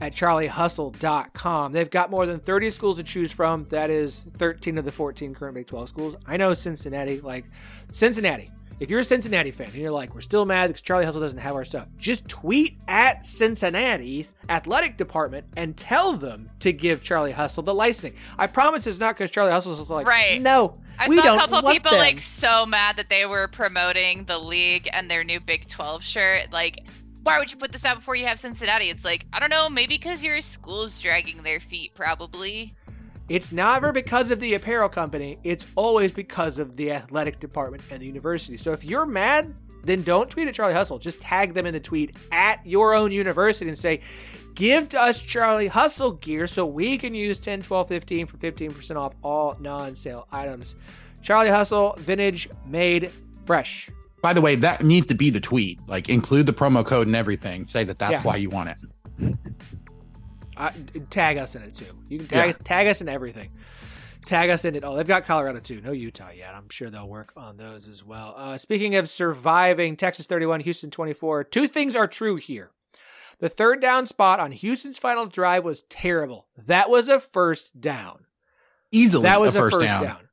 at charliehustle.com. They've got more than 30 schools to choose from. That is 13 of the 14 current Big 12 schools. I know Cincinnati, like Cincinnati if you're a Cincinnati fan and you're like, we're still mad because Charlie Hustle doesn't have our stuff, just tweet at Cincinnati's athletic department and tell them to give Charlie Hustle the licensing. I promise it's not because Charlie Hustle is like, right. no, I we saw don't a couple people them. like so mad that they were promoting the league and their new Big 12 shirt. Like, why would you put this out before you have Cincinnati? It's like, I don't know, maybe because your school's dragging their feet, probably. It's never because of the apparel company, it's always because of the athletic department and the university. So if you're mad, then don't tweet at Charlie Hustle. Just tag them in the tweet at your own university and say, give us Charlie Hustle gear so we can use 10, 12, 15 for 15% off all non sale items. Charlie Hustle, vintage, made fresh. By the way, that needs to be the tweet. Like, include the promo code and everything. Say that that's yeah. why you want it. Uh, tag us in it too. You can tag, yeah. us, tag us in everything. Tag us in it. Oh, they've got Colorado too. No Utah yet. I'm sure they'll work on those as well. Uh, speaking of surviving, Texas 31, Houston 24. Two things are true here. The third down spot on Houston's final drive was terrible. That was a first down. Easily, that was a first, first down. down.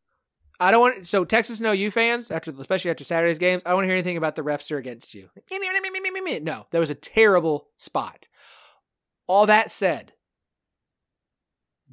I don't want so Texas no you fans after especially after Saturday's games. I don't want to hear anything about the refs are against you. No, that was a terrible spot. All that said,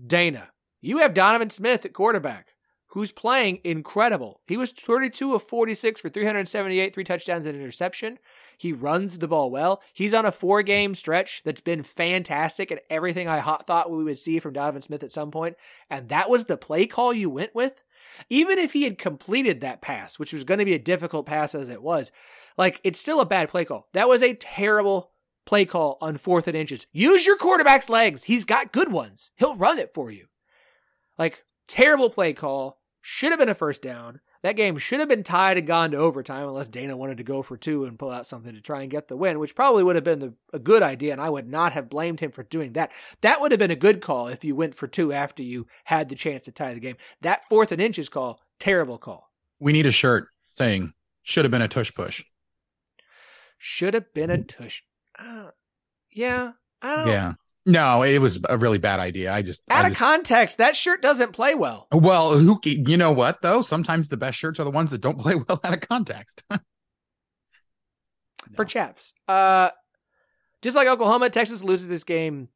Dana, you have Donovan Smith at quarterback, who's playing incredible. He was 32 of 46 for 378, three touchdowns and an interception. He runs the ball well. He's on a four game stretch that's been fantastic and everything I thought we would see from Donovan Smith at some point. And that was the play call you went with. Even if he had completed that pass, which was going to be a difficult pass as it was, like it's still a bad play call. That was a terrible play call on fourth and inches. Use your quarterback's legs. He's got good ones. He'll run it for you. Like, terrible play call. Should have been a first down. That game should have been tied and gone to overtime unless Dana wanted to go for two and pull out something to try and get the win, which probably would have been the, a good idea, and I would not have blamed him for doing that. That would have been a good call if you went for two after you had the chance to tie the game. That fourth and inches call, terrible call. We need a shirt saying should have been a tush push. Should have been a tush. Uh, yeah, I don't. Yeah. No, it was a really bad idea. I just out I of just, context, that shirt doesn't play well. Well, who you know what though? Sometimes the best shirts are the ones that don't play well out of context. For chaps, uh, just like Oklahoma, Texas loses this game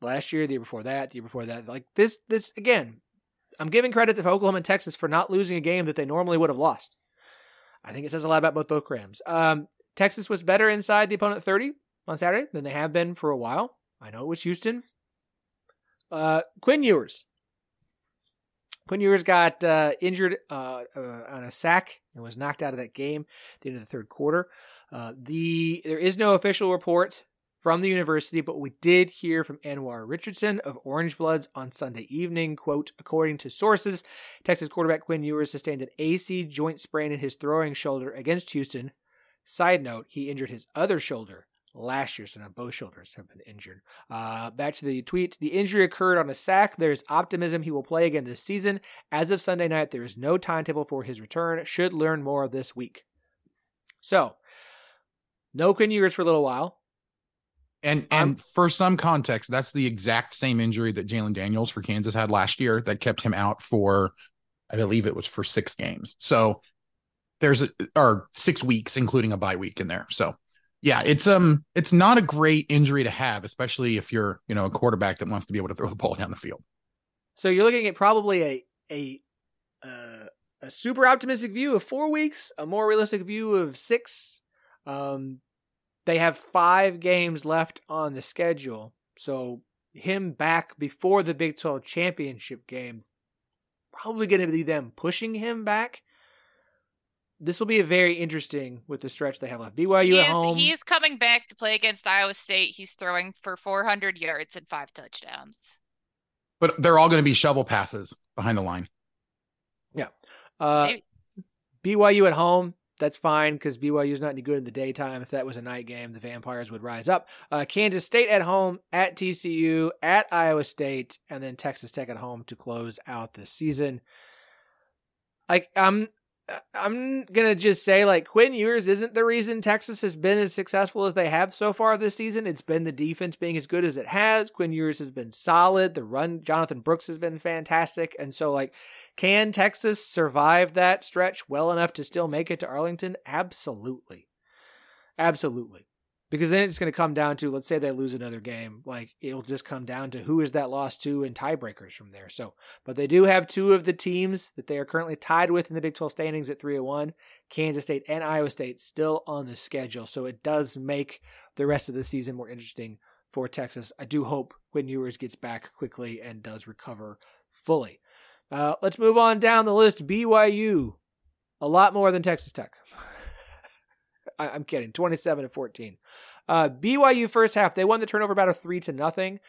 last year, the year before that, the year before that. Like this, this again, I'm giving credit to Oklahoma and Texas for not losing a game that they normally would have lost. I think it says a lot about both both Grams. Um, Texas was better inside the opponent 30 on Saturday than they have been for a while. I know it was Houston. Uh, Quinn Ewers. Quinn Ewers got uh, injured uh, uh, on a sack and was knocked out of that game at the end of the third quarter. Uh, the there is no official report from the university, but we did hear from Anwar Richardson of Orange Bloods on Sunday evening. Quote, according to sources, Texas quarterback Quinn Ewers sustained an AC joint sprain in his throwing shoulder against Houston. Side note, he injured his other shoulder last year, so now both shoulders have been injured. Uh, back to the tweet. The injury occurred on a sack. There's optimism he will play again this season. As of Sunday night, there is no timetable for his return. Should learn more this week. So, no Quinn Ewers for a little while. And and for some context, that's the exact same injury that Jalon Daniels for Kansas had last year that kept him out for, I believe it was for six games. So there's a or six weeks, including a bye week in there. So yeah, it's um it's not a great injury to have, especially if you're, you know, a quarterback that wants to be able to throw the ball down the field. So you're looking at probably a a uh, a super optimistic view of four weeks, a more realistic view of six. Um, they have five games left on the schedule, so him back before the Big 12 championship games probably going to be them pushing him back this will be a very interesting with the stretch they have left. BYU he at is, home. He's coming back to play against Iowa State. He's throwing for 400 yards and five touchdowns. But they're all going to be shovel passes behind the line. Yeah. Uh, BYU at home. That's fine because BYU is not any good in the daytime. If that was a night game, the Vampires would rise up. Uh, Kansas State at home, at TCU, at Iowa State, and then Texas Tech at home to close out the season. Like I'm I'm gonna just say like Quinn Ewers isn't the reason Texas has been as successful as they have so far this season. It's been the defense being as good as it has. Quinn Ewers has been solid. The run, Jonathan Brooks has been fantastic, and so like, can Texas survive that stretch well enough to still make it to Arlington? Absolutely, absolutely because then it's going to come down to let's say they lose another game like it'll just come down to who is that loss to and tiebreakers from there. So but they do have two of the teams that they are currently tied with in the big 12 standings at 301 kansas state and iowa state still on the schedule. So it does make the rest of the season more interesting for texas. I do hope quinn ewers gets back quickly and does recover fully. Uh, let's move on down the list. Byu a lot more than texas tech I, am kidding. 27 to 14. Uh, BYU first half, they won the turnover battle three to nothing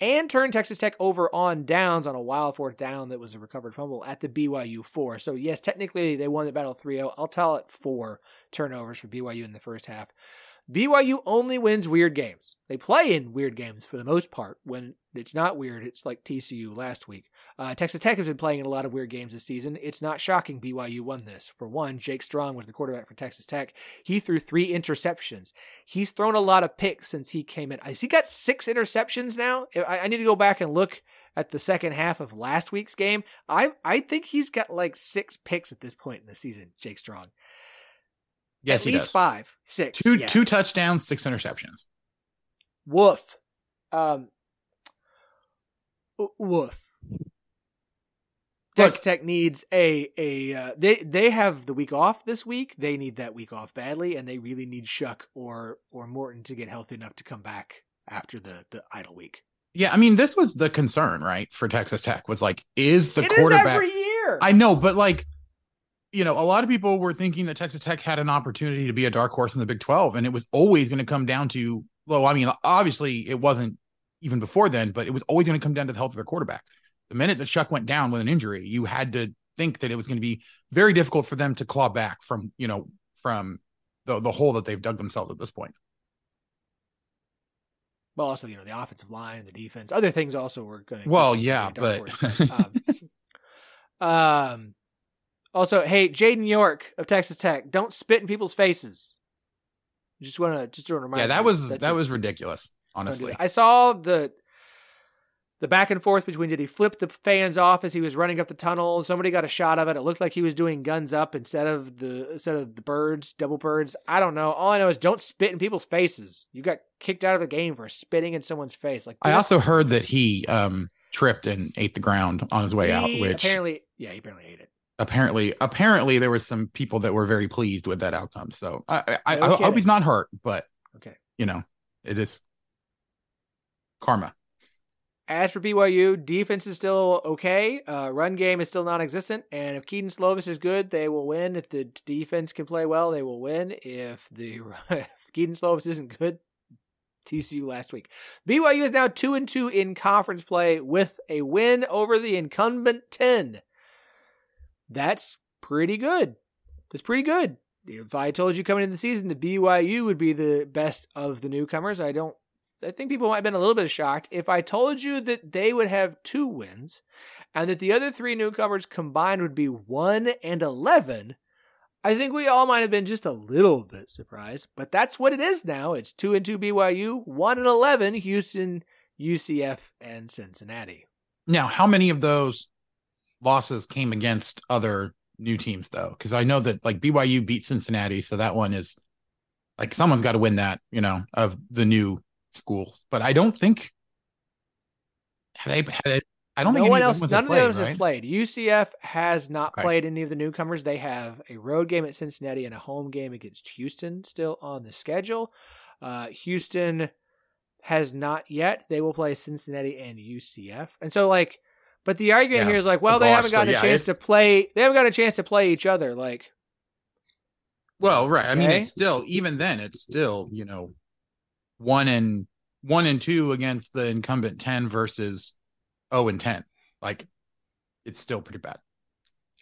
and turned Texas Tech over on downs on a wild fourth down that was a recovered fumble at the BYU four. So, yes, technically they won the battle 3 0. I'll tell it four turnovers for BYU in the first half. BYU only wins weird games. They play in weird games for the most part. When it's not weird, it's like TCU last week. Uh, Texas Tech has been playing in a lot of weird games this season. It's not shocking BYU won this. For one, Jake Strong was the quarterback for Texas Tech. He threw three interceptions. He's thrown a lot of picks since he came in. Has he got six interceptions now? I, I need to go back and look at the second half of last week's game. I I think he's got like six picks at this point in the season. Jake Strong. Yes, At he least does. five, six. Two yeah. two touchdowns, six interceptions. Woof. Um. Woof. Texas Tech needs a a uh, they they have the week off this week. They need that week off badly, and they really need Shough or or Morton to get healthy enough to come back after the the idle week. Yeah, I mean, this was the concern, right, for Texas Tech was like, is the It is quarterback? every year. I know, but like, you know, a lot of people were thinking that Texas Tech had an opportunity to be a dark horse in the Big 12, and it was always going to come down to, well, I mean, obviously it wasn't even before then, but it was always going to come down to the health of their quarterback. The minute that Shough went down with an injury, you had to think that it was going to be very difficult for them to claw back from, you know, from the the hole that they've dug themselves at this point. well, also you know the offensive line and the defense. Other things also were going. to Well, yeah, but- um, um, also, hey, Jaden York of Texas Tech, don't spit in people's faces. Just want to just want to remind. yeah, that you, was that a- was ridiculous, do honestly. I saw the the back and forth between did he flip the fans off as he was running up the tunnel? Somebody got a shot of it. It looked like he was doing guns up instead of the instead of the birds, double birds. I don't know. All I know is don't spit in people's faces. You got kicked out of the game for spitting in someone's face. Like I also heard that he um tripped and ate the ground on his way out, which apparently, yeah, he apparently ate it. Apparently apparently there were some people that were very pleased with that outcome. So I I, I, hope he's not hurt, but Okay. you know, it is karma. As for BYU, defense is still okay. Uh, run game is still non-existent, and if Kedon Slovis is good, they will win. If the defense can play well, they will win. If the if Kedon Slovis isn't good, TCU last week. BYU is now two and two in conference play with a win over the incumbent ten. That's pretty good. That's pretty good. If I told you coming into the season the BYU would be the best of the newcomers, I don't I think people might have been a little bit shocked if I told you that they would have two wins and that the other three newcomers combined would be 1 and 11. I think we all might have been just a little bit surprised, but that's what it is now. It's 2 and 2 BYU, 1 and 11 Houston, UCF and Cincinnati. Now, how many of those losses came against other new teams though? Because I know that like BYU beat Cincinnati, so that one is like someone's got to win that, you know, of the new schools. But I don't think have they. Have they I don't no think one else, none of played, those right? have played. UCF has not Okay. played any of the newcomers. They have a road game at Cincinnati and a home game against Houston still on the schedule. Uh, Houston has not yet. They will play Cincinnati and UCF. And so, like, but the argument Yeah. here is like, well, Oh, they haven't so gotten yeah, a chance to play. They haven't got a chance to play each other. Like, Well, right. I mean, it's still even then, it's still you know one and one and two against the incumbent ten versus zero and ten. Like, it's still pretty bad.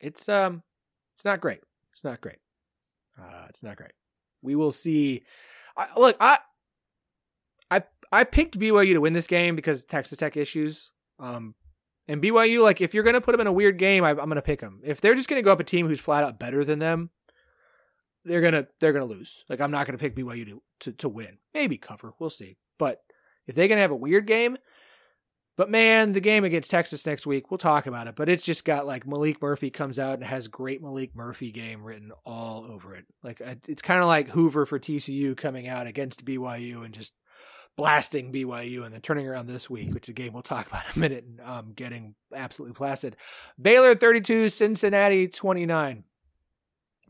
it's um, it's not great. It's not great. Uh, it's not great. We will see. I, look, I, I, I picked BYU to win this game because Texas Tech issues. Um, and BYU, like, if you're gonna put them in a weird game, I, I'm gonna pick them. If they're just gonna go up a team who's flat out better than them, they're gonna they're gonna lose. Like, I'm not gonna pick BYU to to, to win. Maybe cover. We'll see. But if they're gonna have a weird game, but man, the game against Texas next week, we'll talk about it. But it's just got like Maalik Murphy comes out and has great Maalik Murphy game written all over it. Like it's kind of like Hoover for TCU coming out against BYU and just blasting BYU and then turning around this week, which is a game we'll talk about in a minute and um, getting absolutely blasted. Baylor 32, Cincinnati 29.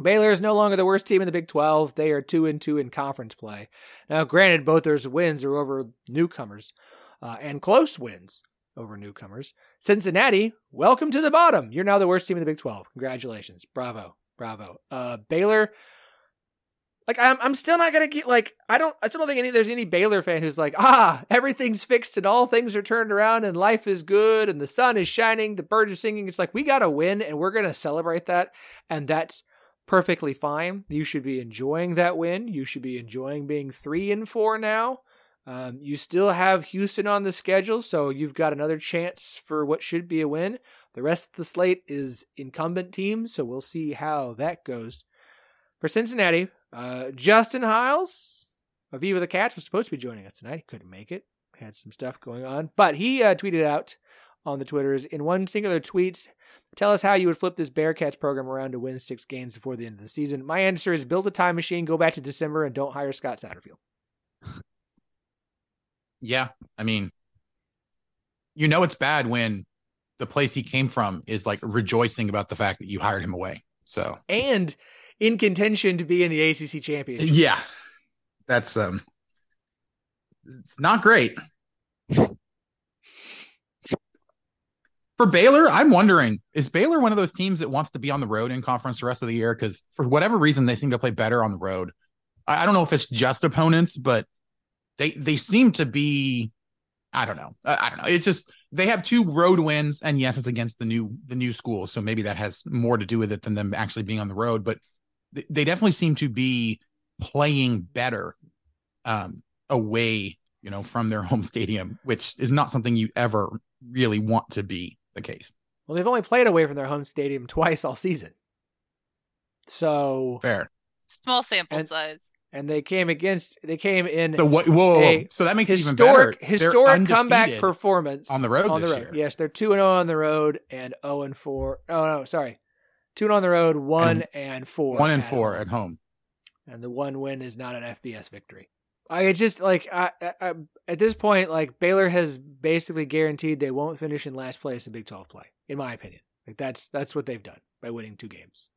Baylor is no longer the worst team in the Big 12. They are 2 and 2 in conference play. Now, granted, both their wins are over newcomers uh, and close wins over newcomers. Cincinnati, welcome to the bottom. You're now the worst team in the Big 12. Congratulations. Bravo. Bravo. Uh, Baylor, like, I'm, I'm still not to get, like, I don't, I still don't think any, there's any Baylor fan who's like, ah, everything's fixed and all things are turned around and life is good and the sun is shining, the birds are singing. It's like, we got to win and we're to celebrate that. And that's perfectly fine. You should be enjoying that win. You should be enjoying being three and four now. Um, you still have Houston on the schedule, so you've got another chance for what should be a win. The rest of the slate is incumbent teams, so we'll see how that goes. For Cincinnati, uh, Justin Hiles of Viva the Cats was supposed to be joining us tonight. He couldn't make it. Had some stuff going on, but he uh, tweeted out on the Twitters in one singular tweet. Tell us how you would flip this Bearcats program around to win six games before the end of the season. My answer is build a time machine, go back to December, and don't hire Scott Satterfield. Yeah, I mean, you know it's bad when the place he came from is like rejoicing about the fact that you hired him away. So and in contention to be in the ACC championship. Yeah, that's um, it's not great. For Baylor, I'm wondering is Baylor one of those teams that wants to be on the road in conference the rest of the year? Because for whatever reason, they seem to play better on the road. I, I don't know if it's just opponents, but they they seem to be. I don't know. I, I don't know. It's just they have two road wins, and yes, it's against the new the new school, so maybe that has more to do with it than them actually being on the road. But they, they definitely seem to be playing better um, away, you know, from their home stadium, which is not something you ever really want to be the case. Well, they've only played away from their home stadium twice all season. So fair. Small sample And- size. and they came against they came in So what? Whoa, a so that makes it even historic better. Historic comeback performance on the road on the this road. year. Yes, they're two and zero on the road and zero and four. Oh no, sorry, two on the road, one and four, One and at four home. at home. and the one win is not an FBS victory. I it's just like I, I, at this point, like Baylor has basically guaranteed they won't finish in last place in Big Twelve play, in my opinion. Like that's that's what they've done by winning two games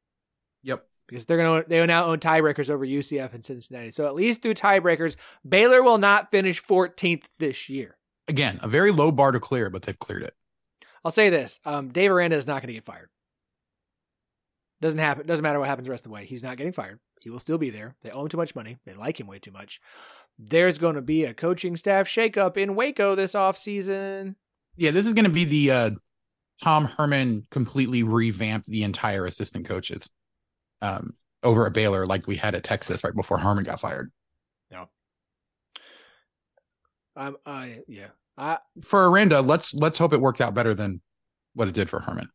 Yep. because they're gonna they now own tiebreakers over UCF and Cincinnati. So at least through tiebreakers, Baylor will not finish 14th this year. Again, a very low bar to clear, but they've cleared it. I'll say this: um, Dave Aranda is not going to get fired. Doesn't happen. Doesn't matter what happens the rest of the way. He's not getting fired. He will still be there. They owe him too much money. They like him way too much. There's going to be a coaching staff shakeup in Waco this offseason. Yeah, this is going to be the uh, Tom Herman completely revamped the entire assistant coaches um, over at Baylor, like we had at Texas right before Herman got fired. Um, I yeah. I For Aranda, let's let's hope it worked out better than what it did for Herman.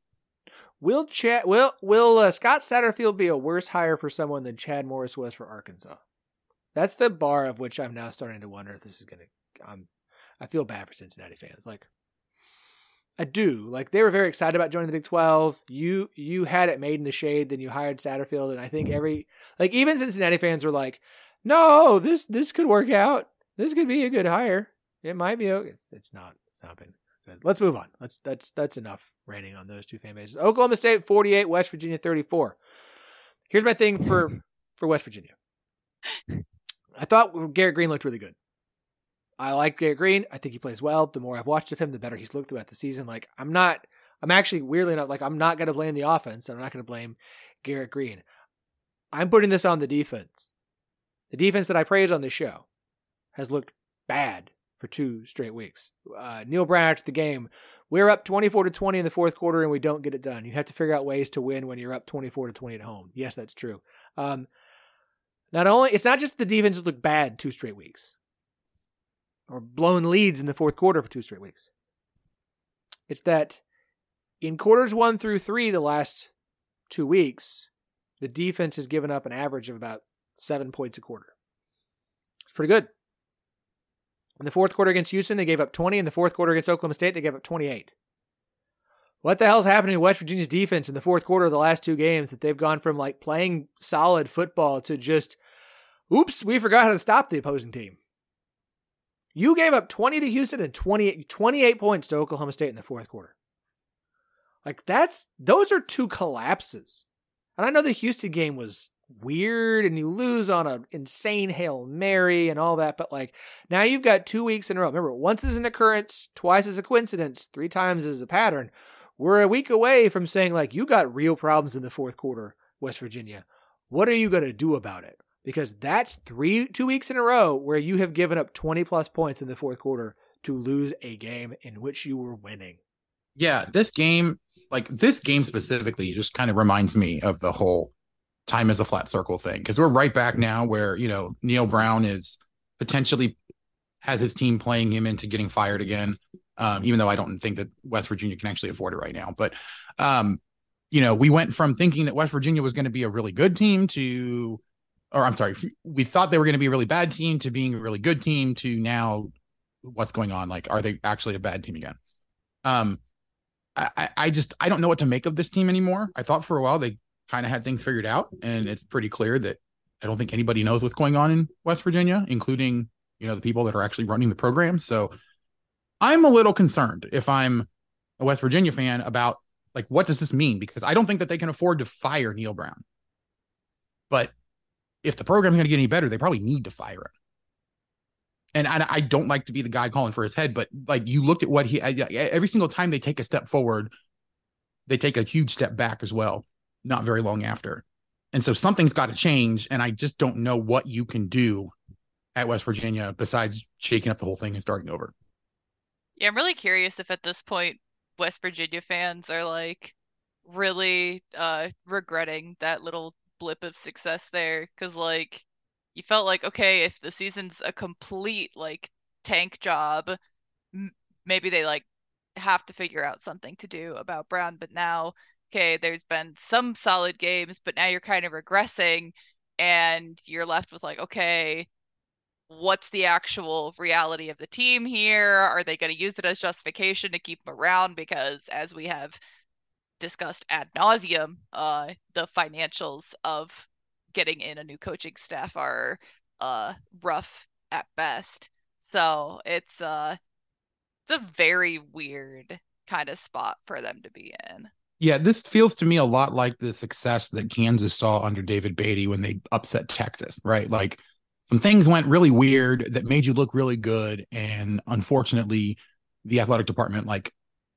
Will chat. Will will uh, Scott Satterfield be a worse hire for someone than Chad Morris was for Arkansas? That's the bar of which I'm now starting to wonder if this is going to. Um, I feel bad for Cincinnati fans. Like I do. Like they were very excited about joining the Big Twelve. You you had it made in the shade, then you hired Satterfield, and I think every like even Cincinnati fans were like, "No, this this could work out. This could be a good hire. It might be okay. It's, it's not. It's not been Let's move on. Let's that's that's enough ranting on those two fan bases. Oklahoma State forty eight, West Virginia thirty four. Here's my thing for for West Virginia. I thought Garrett Greene looked really good. I like Garrett Greene. I think he plays well. The more I've watched of him, the better he's looked throughout the season. Like I'm not, I'm actually weirdly enough, like I'm not going to blame the offense. I'm not going to blame Garrett Greene. I'm putting this on the defense. The defense that I praise on this show has looked bad for two straight weeks. Uh, Neal Brown after the game, we're up 24 to 20 in the fourth quarter and we don't get it done. You have to figure out ways to win when you're up 24 to 20 at home. Yes, that's true. Um, not only it's not just the defense look bad two straight weeks or blown leads in the fourth quarter for two straight weeks. It's that in quarters one through three, the last two weeks, the defense has given up an average of about seven points a quarter. It's pretty good. In the fourth quarter against Houston, they gave up 20. In the fourth quarter against Oklahoma State, they gave up 28. What the hell's happening to West Virginia's defense in the fourth quarter of the last two games that they've gone from like playing solid football to just, oops, we forgot how to stop the opposing team. You gave up 20 to Houston and 28, 28 points to Oklahoma State in the fourth quarter. Like that's those are two collapses. And I know the Houston game was weird and you lose on an insane Hail Mary and all that, but like now you've got two weeks in a row. Remember, once is an occurrence, twice is a coincidence, three times is a pattern. We're a week away from saying, like, you got real problems in the fourth quarter, West Virginia. What are you going to do about it? Because that's three, two weeks in a row where you have given up 20 plus points in the fourth quarter to lose a game in which you were winning. Yeah, this game, like this game specifically, just kind of reminds me of the whole time is a flat circle thing because we're right back now where you know Neal Brown is potentially has his team playing him into getting fired again. Um, even though I don't think that West Virginia can actually afford it right now, but um, you know, we went from thinking that West Virginia was going to be a really good team to, or I'm sorry, we thought they were going to be a really bad team to being a really good team to now what's going on? Like, are they actually a bad team again? Um, I, I just I don't know what to make of this team anymore. I thought for a while they kind of had things figured out, and it's pretty clear that I don't think anybody knows what's going on in West Virginia, including you know the people that are actually running the program. So I'm a little concerned if I'm a West Virginia fan about like what does this mean because I don't think that they can afford to fire Neal Brown. But if the program's going to get any better, they probably need to fire him. And I, I, don't like to be the guy calling for his head, but like you looked at what he every single time they take a step forward, they take a huge step back as well. Not very long after, and so something's got to change. And I just don't know what you can do at West Virginia besides shaking up the whole thing and starting over. Yeah, I'm really curious if at this point West Virginia fans are like really uh regretting that little blip of success there because like you felt like okay if the season's a complete like tank job m- maybe they like have to figure out something to do about Brown but now okay there's been some solid games but now you're kind of regressing and you're left with like okay what's the actual reality of the team here? Are they going to use it as justification to keep him around? Because as we have discussed ad nauseum, uh, the financials of getting in a new coaching staff are uh, rough at best. So it's uh, it's a very weird kind of spot for them to be in. Yeah, this feels to me a lot like the success that Kansas saw under David Beaty when they upset Texas, right? Like some things went really weird that made you look really good and unfortunately the athletic department like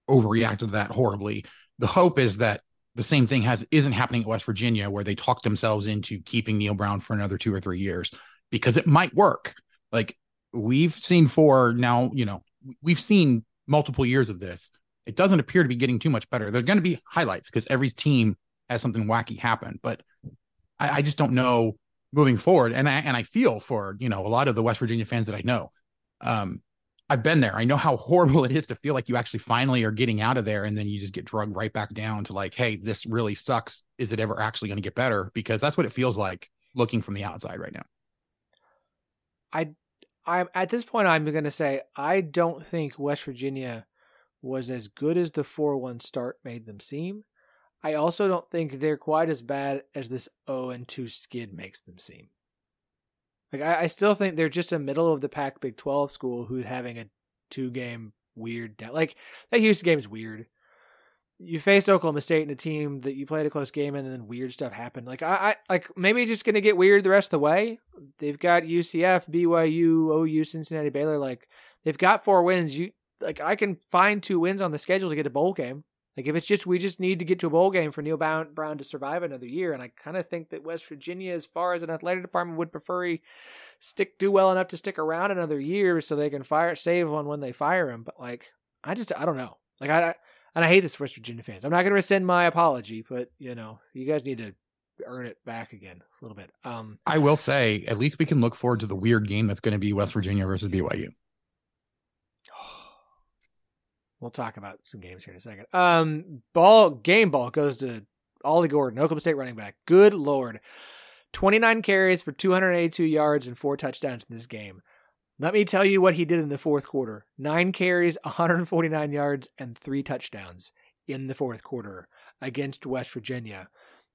overreacted to that horribly. The hope is that the same thing has isn't happening at west virginia where they talked themselves into keeping Neal brown for another two or three years because it might work. Like we've seen for now you know we've seen multiple years of this it doesn't appear to be getting too much better there're going to be highlights because every team has something wacky happen but I, I just don't know moving forward. And I and I feel for you know a lot of the West Virginia fans that I know. Um, I've been there. I know how horrible it is to feel like you actually finally are getting out of there, and then you just get drugged right back down to like, hey, this really sucks. Is it ever actually going to get better? Because that's what it feels like looking from the outside right now. I, I'm at this point. I'm going to say I don't think West Virginia was as good as the four one start made them seem. I also don't think they're quite as bad as this 0 and 2 skid makes them seem. Like I, I still think they're just a middle of the pack Big 12 school who's having a two game weird down. Like that Houston game is weird. You faced Oklahoma State in a team that you played a close game and then weird stuff happened. Like I, I like maybe just gonna get weird the rest of the way. They've got UCF, BYU, OU, Cincinnati, Baylor. Like they've got four wins. You like I can find two wins on the schedule to get a bowl game. Like if it's just we just need to get to a bowl game for Neal Brown to survive another year, and I kind of think that West Virginia, as far as an athletic department, would prefer he stick do well enough to stick around another year so they can fire save one when they fire him. But like I just I don't know. Like I, I and I hate this West Virginia fans. I'm not going to rescind my apology, but you know you guys need to earn it back again a little bit. Um, I will say at least we can look forward to the weird game that's going to be West Virginia versus BYU. We'll talk about some games here in a second. Um, ball game ball goes to Ollie Gordon, Oklahoma State running back. Good lord, twenty nine carries for two hundred eighty two yards and four touchdowns in this game. Let me tell you what he did in the fourth quarter: nine carries, one hundred forty nine yards, and three touchdowns in the fourth quarter against West Virginia.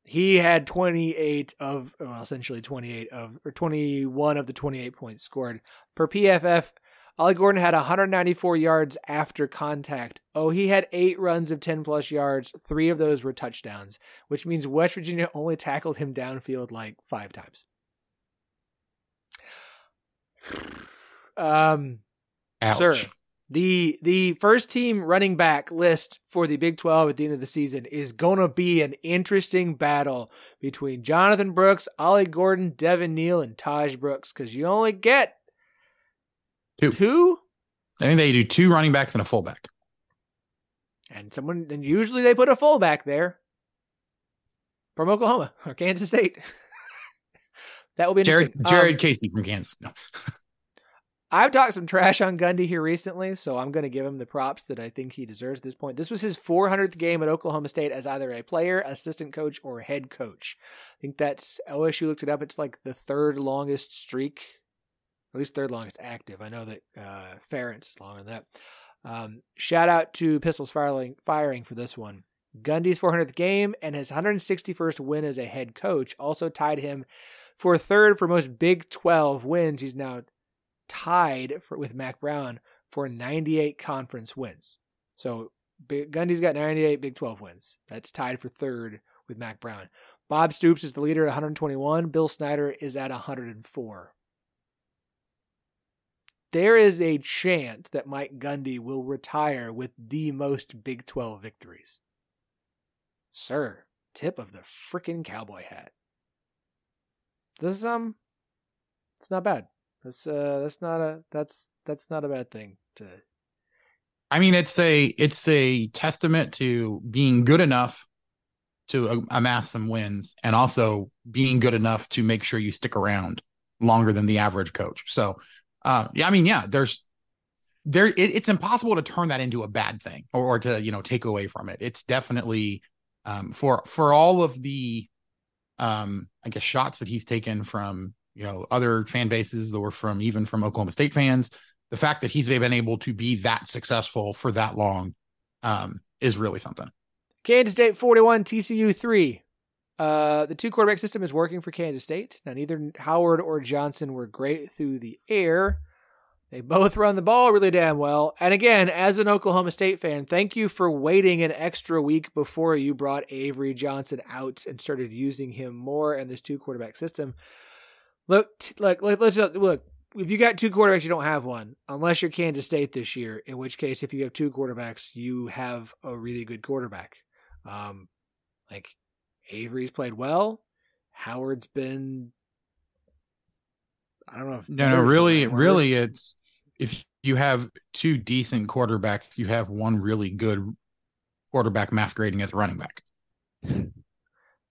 He had 28 of, well, essentially 28 of, or 21 of the 28 points scored per PFF. Ollie Gordon had 194 yards after contact. Oh, he had eight runs of 10 plus yards. Three of those were touchdowns, which means West Virginia only tackled him downfield like five times. Um, Ouch. sir, the the first team running back list for the Big 12 at the end of the season is going to be an interesting battle between Jonathan Brooks, Ollie Gordon, Devin Neal, and Tahj Brooks because you only get Two. Two? I think they do two running backs and a fullback. And someone, and usually they put a fullback there. from Oklahoma or Kansas State. that will be Jared. Jared Um, Casey from Kansas. No. I've talked some trash on Gundy here recently, so I'm going to give him the props that I think he deserves at this point. This was his 400th game at Oklahoma State as either a player, assistant coach, or head coach. I think that's OSU looked it up. It's like the third longest streak, at least third longest active. I know that uh, Ferentz is longer than that. Um, shout out to Pistols firing, firing for this one. Gundy's 400th game and his 161st win as a head coach also tied him for third for most Big 12 wins. He's now tied for, with Mack Brown for 98 conference wins. So Gundy's got 98 Big 12 wins. That's tied for third with Mack Brown. Bob Stoops is the leader at 121. Bill Snyder is at 104. There is a chance that Mike Gundy will retire with the most Big 12 victories. Sir, tip of the freaking cowboy hat. This is um it's not bad. That's uh that's not a that's that's not a bad thing to I mean, it's a it's a testament to being good enough to amass some wins, and also being good enough to make sure you stick around longer than the average coach. So, uh, yeah, I mean, yeah, there's there. It, it's impossible to turn that into a bad thing or, or to you know take away from it. It's definitely um, for for all of the um, I guess shots that he's taken from you know other fan bases or from even from Oklahoma State fans the fact that he's been able to be that successful for that long um, is really something. Kansas State 41, TCU 3. Uh, the two quarterback system is working for Kansas State. Now, neither Howard or Johnson were great through the air. They both run the ball really damn well. And again, as an Oklahoma State fan, thank you for waiting an extra week before you brought Avery Johnson out and started using him more in this two quarterback system. Look, look, look, let's just- look. If you got two quarterbacks, you don't have one, unless you're Kansas State this year. In which case, if you have two quarterbacks, you have a really good quarterback. Um, like Avery's played well. Howard's been. I don't know. If No, no, really, really, it's if you have two decent quarterbacks, you have one really good quarterback masquerading as a running back.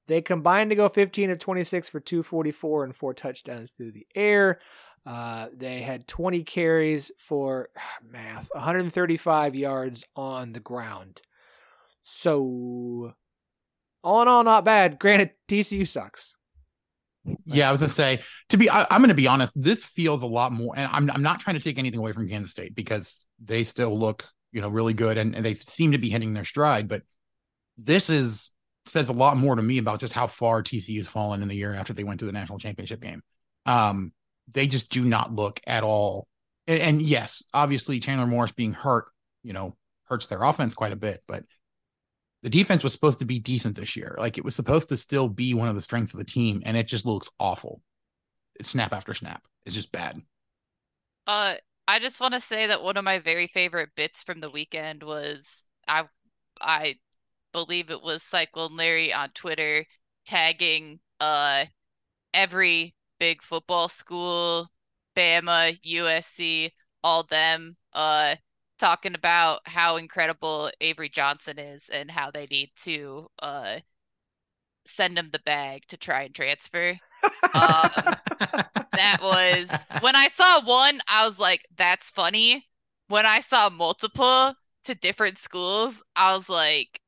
They combined to go 15 of 26 for 244 and four touchdowns through the air. Uh, they had 20 carries for math, 135 yards on the ground. So, all in all, not bad. Granted, TCU sucks. Yeah, I was gonna say to be. I, I'm gonna be honest. This feels a lot more, and I'm I'm not trying to take anything away from Kansas State because they still look you know really good and, and they seem to be hitting their stride. But this is says a lot more to me about just how far TCU's fallen in the year after they went to the national championship game. Um, they just do not look at all. And, and yes, obviously Chandler Morris being hurt, you know, hurts their offense quite a bit, but the defense was supposed to be decent this year. Like it was supposed to still be one of the strengths of the team, and it just looks awful. It's snap after snap. It's just bad. Uh, I just want to say that one of my very favorite bits from the weekend was I I believe it was Cyclone Larry on Twitter tagging uh every big football school, Bama, USC, all them uh talking about how incredible Avery Johnson is and how they need to uh send him the bag to try and transfer. Um, that was when I saw one, I was like, that's funny. When I saw multiple to different schools, I was like,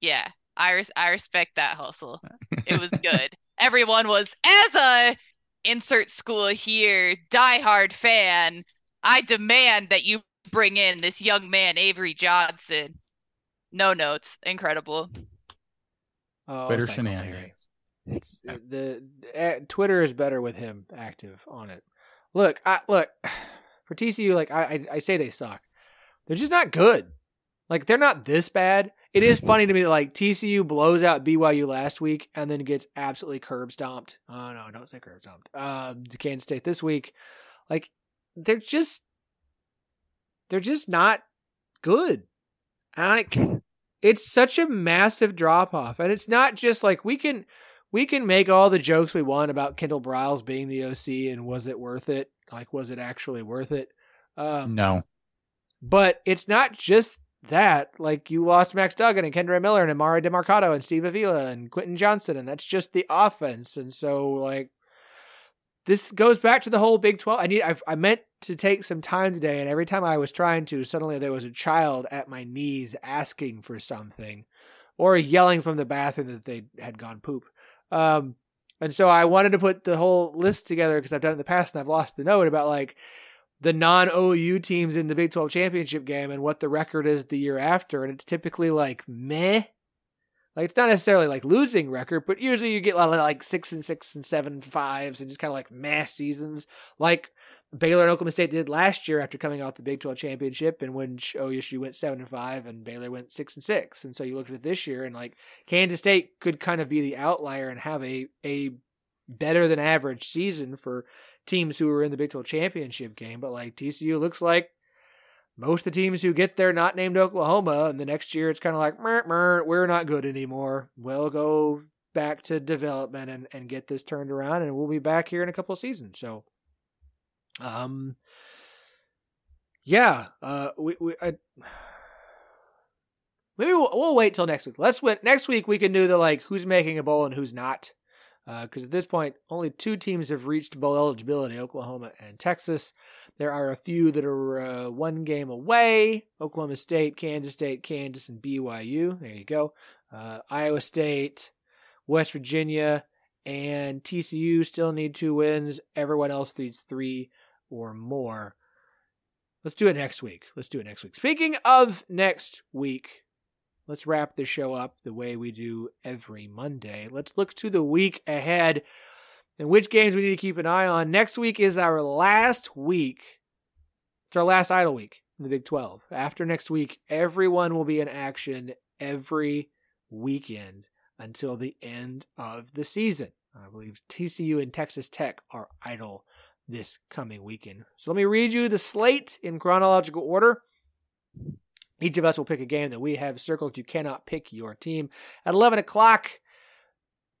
yeah, I res- I respect that hustle. It was good. Everyone was as a insert school here diehard fan. I demand that you bring in this young man Avery Johnson. No notes, incredible. Oh, Twitter Cyclone Larry. shenanigans. It's the uh, Twitter is better with him active on it. Look, I look for TCU. Like I, I, I say they suck. They're just not good. Like they're not this bad. It is funny to me that like TCU blows out BYU last week and then gets absolutely curb stomped. Oh no, don't say curb stomped. Um, to Kansas State this week. Like they're just they're just not good. And like it's such a massive drop off, and it's not just like we can we can make all the jokes we want about Kendall Briles being the OC and was it worth it? Like, was it actually worth it? Um, No, but it's not just that. Like you lost Max Duggan and Kendre Miller and Emari Demercado and Steve Avila and Quentin Johnston, and that's just the offense. And so like this goes back to the whole Big Twelve. I need I, I meant to take some time today, and every time I was trying to, suddenly there was a child at my knees asking for something, or yelling from the bathroom that they had gone poop. Um, and so I wanted to put the whole list together because I've done it in the past and I've lost the note about like the non OU teams in the Big 12 championship game and what the record is the year after. And it's typically like meh. Like it's not necessarily like losing record, but usually you get a lot of like six and six and seven fives and just kind of like mass seasons. Like Baylor and Oklahoma State did last year after coming off the Big 12 championship, and when OSU went seven and five, and Baylor went six and six. And so you look at it this year, and like Kansas State could kind of be the outlier and have a a better than average season for teams who were in the Big 12 championship game. But like TCU looks like most of the teams who get there not named Oklahoma, and the next year it's kind of like mer, mer, we're not good anymore. We'll go back to development and, and get this turned around, and we'll be back here in a couple of seasons. So um, yeah, uh, we, we, I, maybe we'll, we'll wait till next week. Let's wait. Next week we can do the like who's making a bowl and who's not. Because uh, at this point, only two teams have reached bowl eligibility Oklahoma and Texas. There are a few that are uh, one game away Oklahoma State, Kansas State, Kansas, and BYU. There you go. Uh, Iowa State, West Virginia, and TCU still need two wins. Everyone else needs three or more. Let's do it next week. Let's do it next week. Speaking of next week, let's wrap the show up the way we do every Monday. Let's look to the week ahead and which games we need to keep an eye on. Next week is our last week. It's our last idle week in the Big 12. After next week, everyone will be in action every weekend until the end of the season. I believe TCU and Texas Tech are idle this coming weekend. So let me read you the slate in chronological order. Each of us will pick a game that we have circled. You cannot pick your team. At 11 o'clock,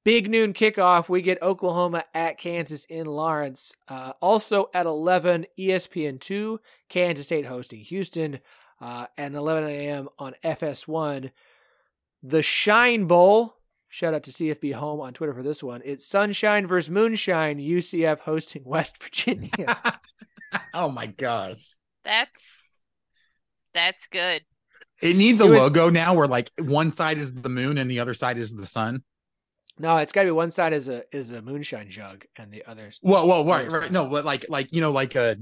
big noon kickoff, we get Oklahoma at Kansas in Lawrence. Uh, also at 11, ESPN2, Kansas State hosting Houston. Uh, at 11 a.m. on FS1, the Shine Bowl Shout out to CFB Home on Twitter for this one. It's Sunshine versus Moonshine, UCF hosting West Virginia. oh my gosh. That's that's good. It needs a it was, logo now where like one side is the moon and the other side is the sun. No, it's got to be one side is a is a moonshine jug and the other. Well, well, right, right. No, like like you know, like a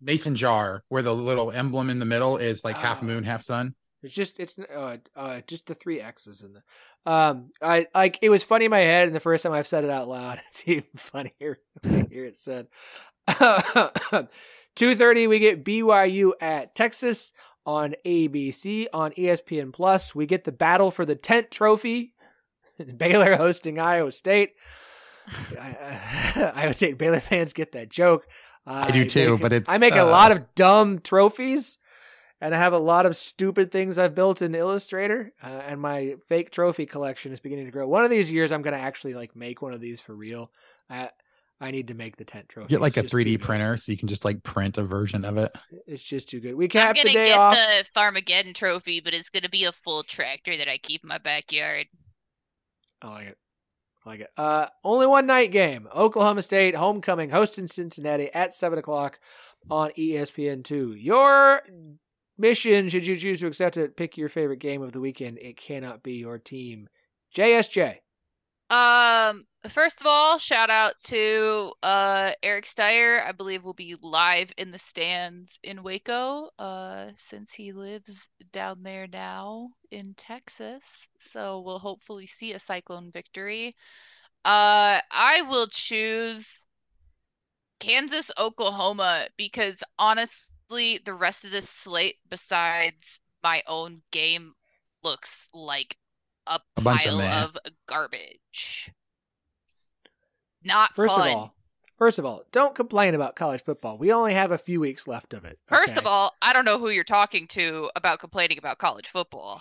mason jar where the little emblem in the middle is like half ah. moon, half sun. It's just it's uh, uh just the three X's in the um I like it was funny in my head and the first time I've said it out loud it's even funnier when I hear it said. Two thirty we get BYU at Texas on ABC on ESPN Plus. We get the battle for the tent trophy. Baylor hosting Iowa State. Iowa State Baylor fans get that joke. I do too, make, but it's I make uh, a lot of dumb trophies and I have a lot of stupid things I've built in Illustrator, uh, and my fake trophy collection is beginning to grow. One of these years, I'm going to actually like make one of these for real. I I need to make the tent trophy. Get like it's a 3D printer so you can just like print a version of it. It's just too good. We capped I'm gonna get off. the Farmageddon trophy, but it's gonna be a full tractor that I keep in my backyard. I like it. I like it. Uh, only one night game. Oklahoma State homecoming hosting Cincinnati at seven o'clock on ESPN two. Your mission, should you choose to accept it, pick your favorite game of the weekend. It cannot be your team. JSJ. Um, first of all, shout out to uh Eric Steyer. I believe will be live in the stands in Waco, uh, since he lives down there now in Texas. So we'll hopefully see a Cyclone victory. Uh, I will choose Kansas, Oklahoma because honestly the rest of this slate, besides my own game, looks like a, a pile of, of, garbage. Not First fun. of all, First of all, don't complain about college football. We only have a few weeks left of it. Okay? First of all, I don't know who you're talking to about complaining about college football.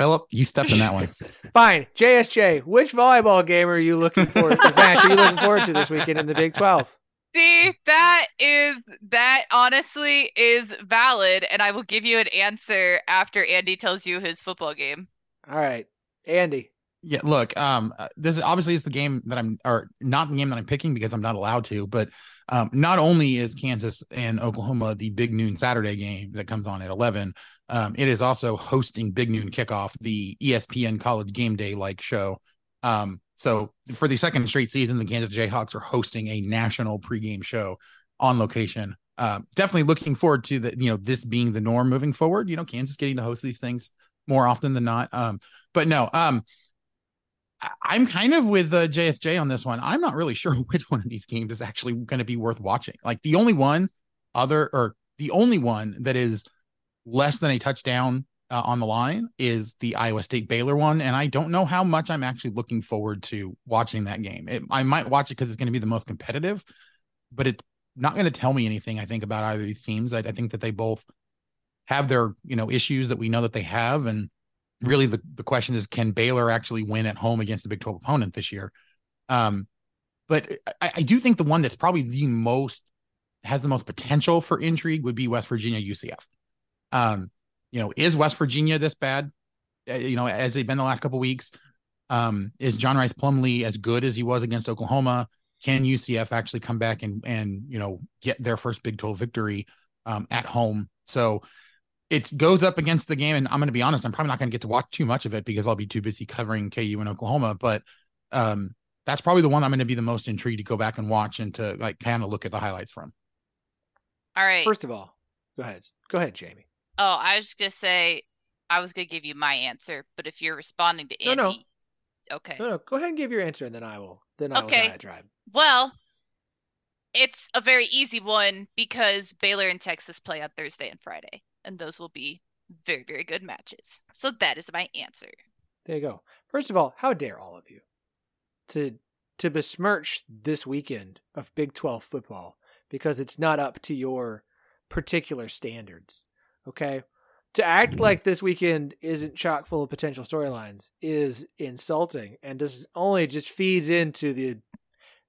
Phillip, you stepped in that one. Fine. JSJ, which volleyball game are you looking forward to? match are you looking forward to this weekend in the Big 12? See, that is that honestly is valid, and I will give you an answer after Andy tells you his football game. All right, Andy. Yeah, look, um, uh, this is obviously is the game that I'm, or not the game that I'm picking because I'm not allowed to. But um, not only is Kansas and Oklahoma the big noon Saturday game that comes on at 11, um, it is also hosting Big Noon Kickoff, the ESPN College Game Day like show. Um, so for the second straight season, the Kansas Jayhawks are hosting a national pregame show on location. Uh, definitely looking forward to the you know this being the norm moving forward. You know, Kansas getting to host these things more often than not. Um, but no, um, I'm kind of with uh, JSJ on this one. I'm not really sure which one of these games is actually going to be worth watching. Like the only one other or the only one that is less than a touchdown uh, on the line is the Iowa State Baylor one, and I don't know how much I'm actually looking forward to watching that game. It, I might watch it because it's going to be the most competitive, but it's not going to tell me anything. I think about either of these teams. I, I think that they both have their you know issues that we know that they have, and really the the question is, can Baylor actually win at home against a Big Twelve opponent this year? Um, but I, I do think the one that's probably the most has the most potential for intrigue would be West Virginia UCF. Um, you know, is West Virginia this bad? Uh, you know, as they've been the last couple weeks. Um, is John Rhys Plumlee as good as he was against Oklahoma? Can UCF actually come back and and you know get their first Big 12 victory um, at home? So it goes up against the game, and I'm going to be honest, I'm probably not going to get to watch too much of it because I'll be too busy covering KU and Oklahoma. But um, that's probably the one I'm going to be the most intrigued to go back and watch and to like kind of look at the highlights from. All right. First of all, go ahead. Go ahead, Jamie. Oh, I was just gonna say I was gonna give you my answer, but if you're responding to No, Andy, no. okay. No, no. Go ahead and give your answer, and then I will. Then I Okay. will diatribe. Well, it's a very easy one because Baylor and Texas play on Thursday and Friday, and those will be very, very good matches. So that is my answer. There you go. First of all, how dare all of you to to besmirch this weekend of Big 12 football because it's not up to your particular standards. Okay? To act like this weekend isn't chock full of potential storylines is insulting and just only just feeds into the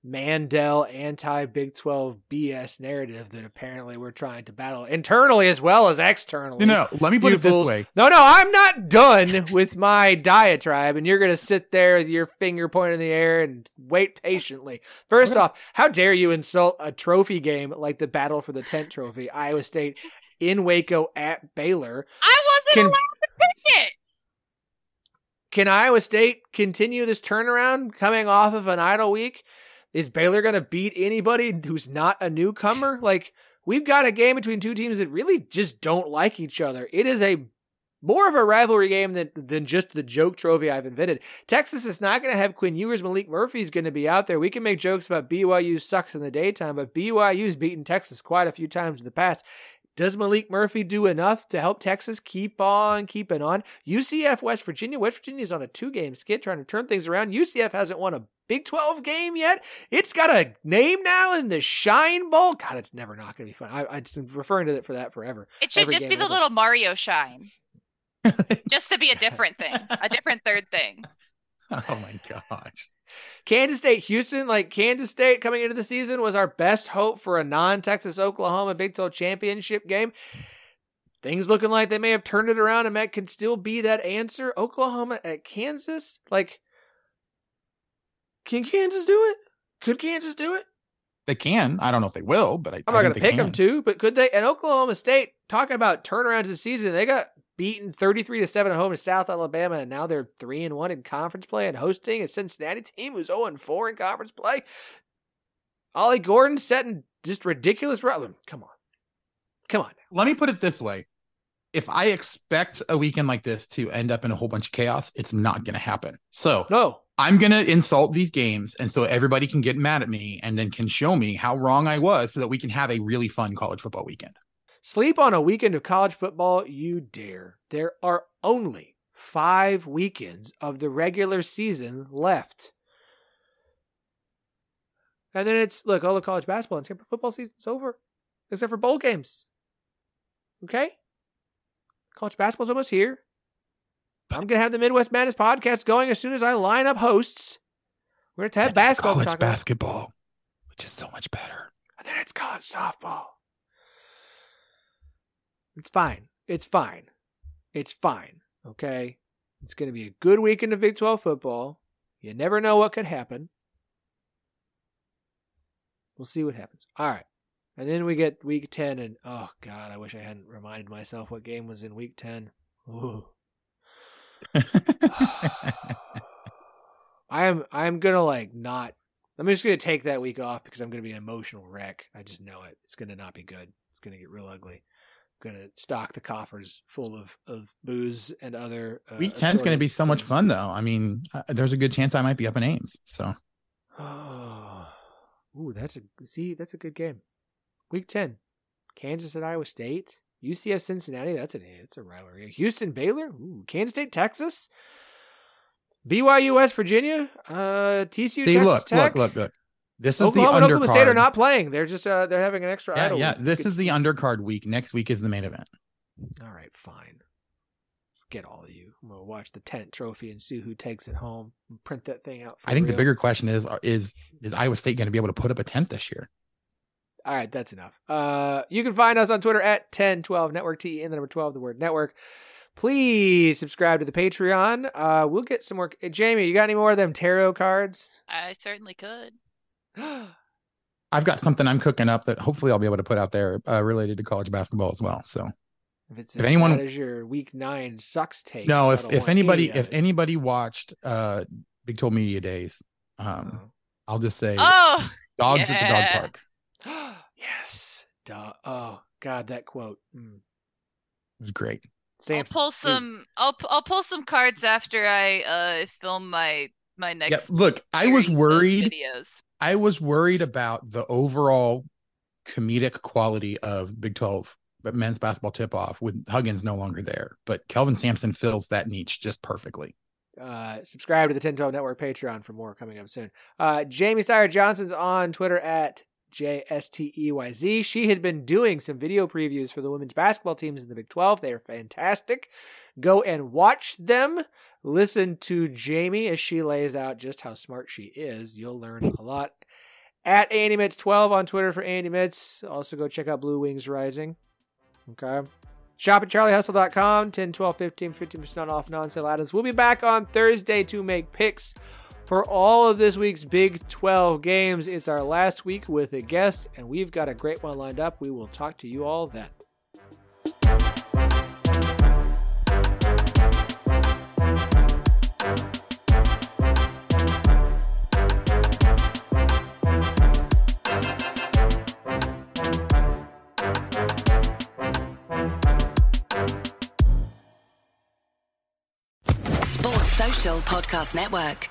Mandel anti Big 12 BS narrative that apparently we're trying to battle internally as well as externally. No, no. Let me put You it this way. No, no, I'm not done with my diatribe, and you're going to sit there with your finger pointed in the air and wait patiently. First off, how dare you insult a trophy game like the Battle for the Tent Trophy, Iowa State in Waco at Baylor? I wasn't Can- allowed to pick it. Can Iowa State continue this turnaround coming off of an idle week? Is Baylor going to beat anybody who's not a newcomer? Like, we've got a game between two teams that really just don't like each other. It is a more of a rivalry game than, than just the joke trophy I've invented. Texas is not going to have Quinn Ewers. Maalik Murphy's going to be out there. We can make jokes about BYU sucks in the daytime, but BYU's beaten Texas quite a few times in the past. Does Maalik Murphy do enough to help Texas keep on keeping on? UCF West Virginia. West Virginia's on a two game skid trying to turn things around. UCF hasn't won a Big 12 game yet. It's got a name now in the Shine Bowl. God, it's never not going to be fun. I, I've been referring to it for that forever. It should Every just be the ever. little Mario shine. just to be a different thing, a different third thing. Oh my gosh. Kansas State, Houston, like Kansas State coming into the season was our best hope for a non Texas Oklahoma Big 12 championship game. Things looking like they may have turned it around and that could still be that answer. Oklahoma at Kansas, like, can Kansas do it? Could Kansas do it? They can. I don't know if they will, but I, I'm not going to pick them can. to, but could they? And Oklahoma State, talking about turnarounds this season, they got beaten 33 to 7 at home to South Alabama, and now they're 3 and 1 in conference play and hosting a Cincinnati team who's 0 and 4 in conference play. Ollie Gordon setting just ridiculous Rutland. Come on. Come on. Let me put it this way. If I expect a weekend like this to end up in a whole bunch of chaos, it's not going to happen. So No. I'm going to insult these games. And so everybody can get mad at me and then can show me how wrong I was so that we can have a really fun college football weekend. Sleep on a weekend of college football, you dare. There are only five weekends of the regular season left. And then it's look, all the college basketball and Tampa football season's over. Except for bowl games. Okay? College basketball's almost here. I'm gonna have the Midwest Madness podcast going as soon as I line up hosts. We're gonna have And basketball college talk about. basketball, which is so much better. and then it's college softball. It's fine. It's fine. It's fine. Okay. It's going to be a good weekend of Big 12 football. You never know what could happen. We'll see what happens. All right. And then we get week 10, and oh, God, I wish I hadn't reminded myself what game was in week 10. Ooh. I am I'm gonna like not I'm just gonna take that week off because I'm gonna be an emotional wreck. I just know it. It's gonna not be good. It's gonna get real ugly. I'm gonna stock the coffers full of of booze and other. Uh, Week 10 is going to be so much fun, though. I mean, uh, there's a good chance I might be up in Ames. So Oh, ooh, that's a see. That's a good game. Week ten, Kansas at Iowa State, UCF Cincinnati. That's an it's a rivalry. Houston Baylor, ooh, Kansas State Texas, BYU West Virginia, uh, TCU see, Texas look, Tech. look, look, look. This is Oklahoma and the Oklahoma State are undercard. not playing. They're just uh, they're having an extra. Yeah, idle yeah. week. This Good- is the undercard week. Next week is the main event. All right, fine. Get all of you. I'm gonna watch the tent trophy and see who takes it home. And print that thing out. For I think the bigger question is: is is Iowa State going to be able to put up a tent this year? All right, that's enough. Uh, you can find us on Twitter at Ten12 Network T in the number 12, the word network. Please subscribe to the Patreon. Uh, we'll get some more. Hey, Jamie, you got any more of them tarot cards? I certainly could. I've got something I'm cooking up that hopefully I'll be able to put out there uh, related to college basketball as well. So if it's If as anyone- bad as your week nine sucks take. no, if if anybody any if it. anybody watched uh Big 12 Media Days, um, Oh. I'll just say Oh, dogs at the dog park. yes. Duh. Oh God, that quote. Mm. It was great. I'll pull dude. some. I'll I'll pull some cards after I uh film my my next. Yeah, look, I was worried. Videos. I was worried about the overall comedic quality of Big 12 but men's basketball tip off with Huggins no longer there. But Kelvin Sampson fills that niche just perfectly. Uh, subscribe to the Ten12 Network Patreon for more coming up soon. Uh, Jamie Steyer Johnson's on Twitter at JSTEYZ. She has been doing some video previews for the women's basketball teams in the Big 12. They are fantastic. Go and watch them. Listen to Jamie as she lays out just how smart she is. You'll learn a lot. At Andy Mitts 12 on Twitter for Andy Mitts. Also go check out Blue Wings Rising. Okay. Shop at charliehustle.com, 10, 12, 15, 15% off non sale items. We'll be back on Thursday to make picks for all of this week's Big 12 games. It's our last week with a guest, and we've got a great one lined up. We will talk to you all then. Sports Social Podcast Network.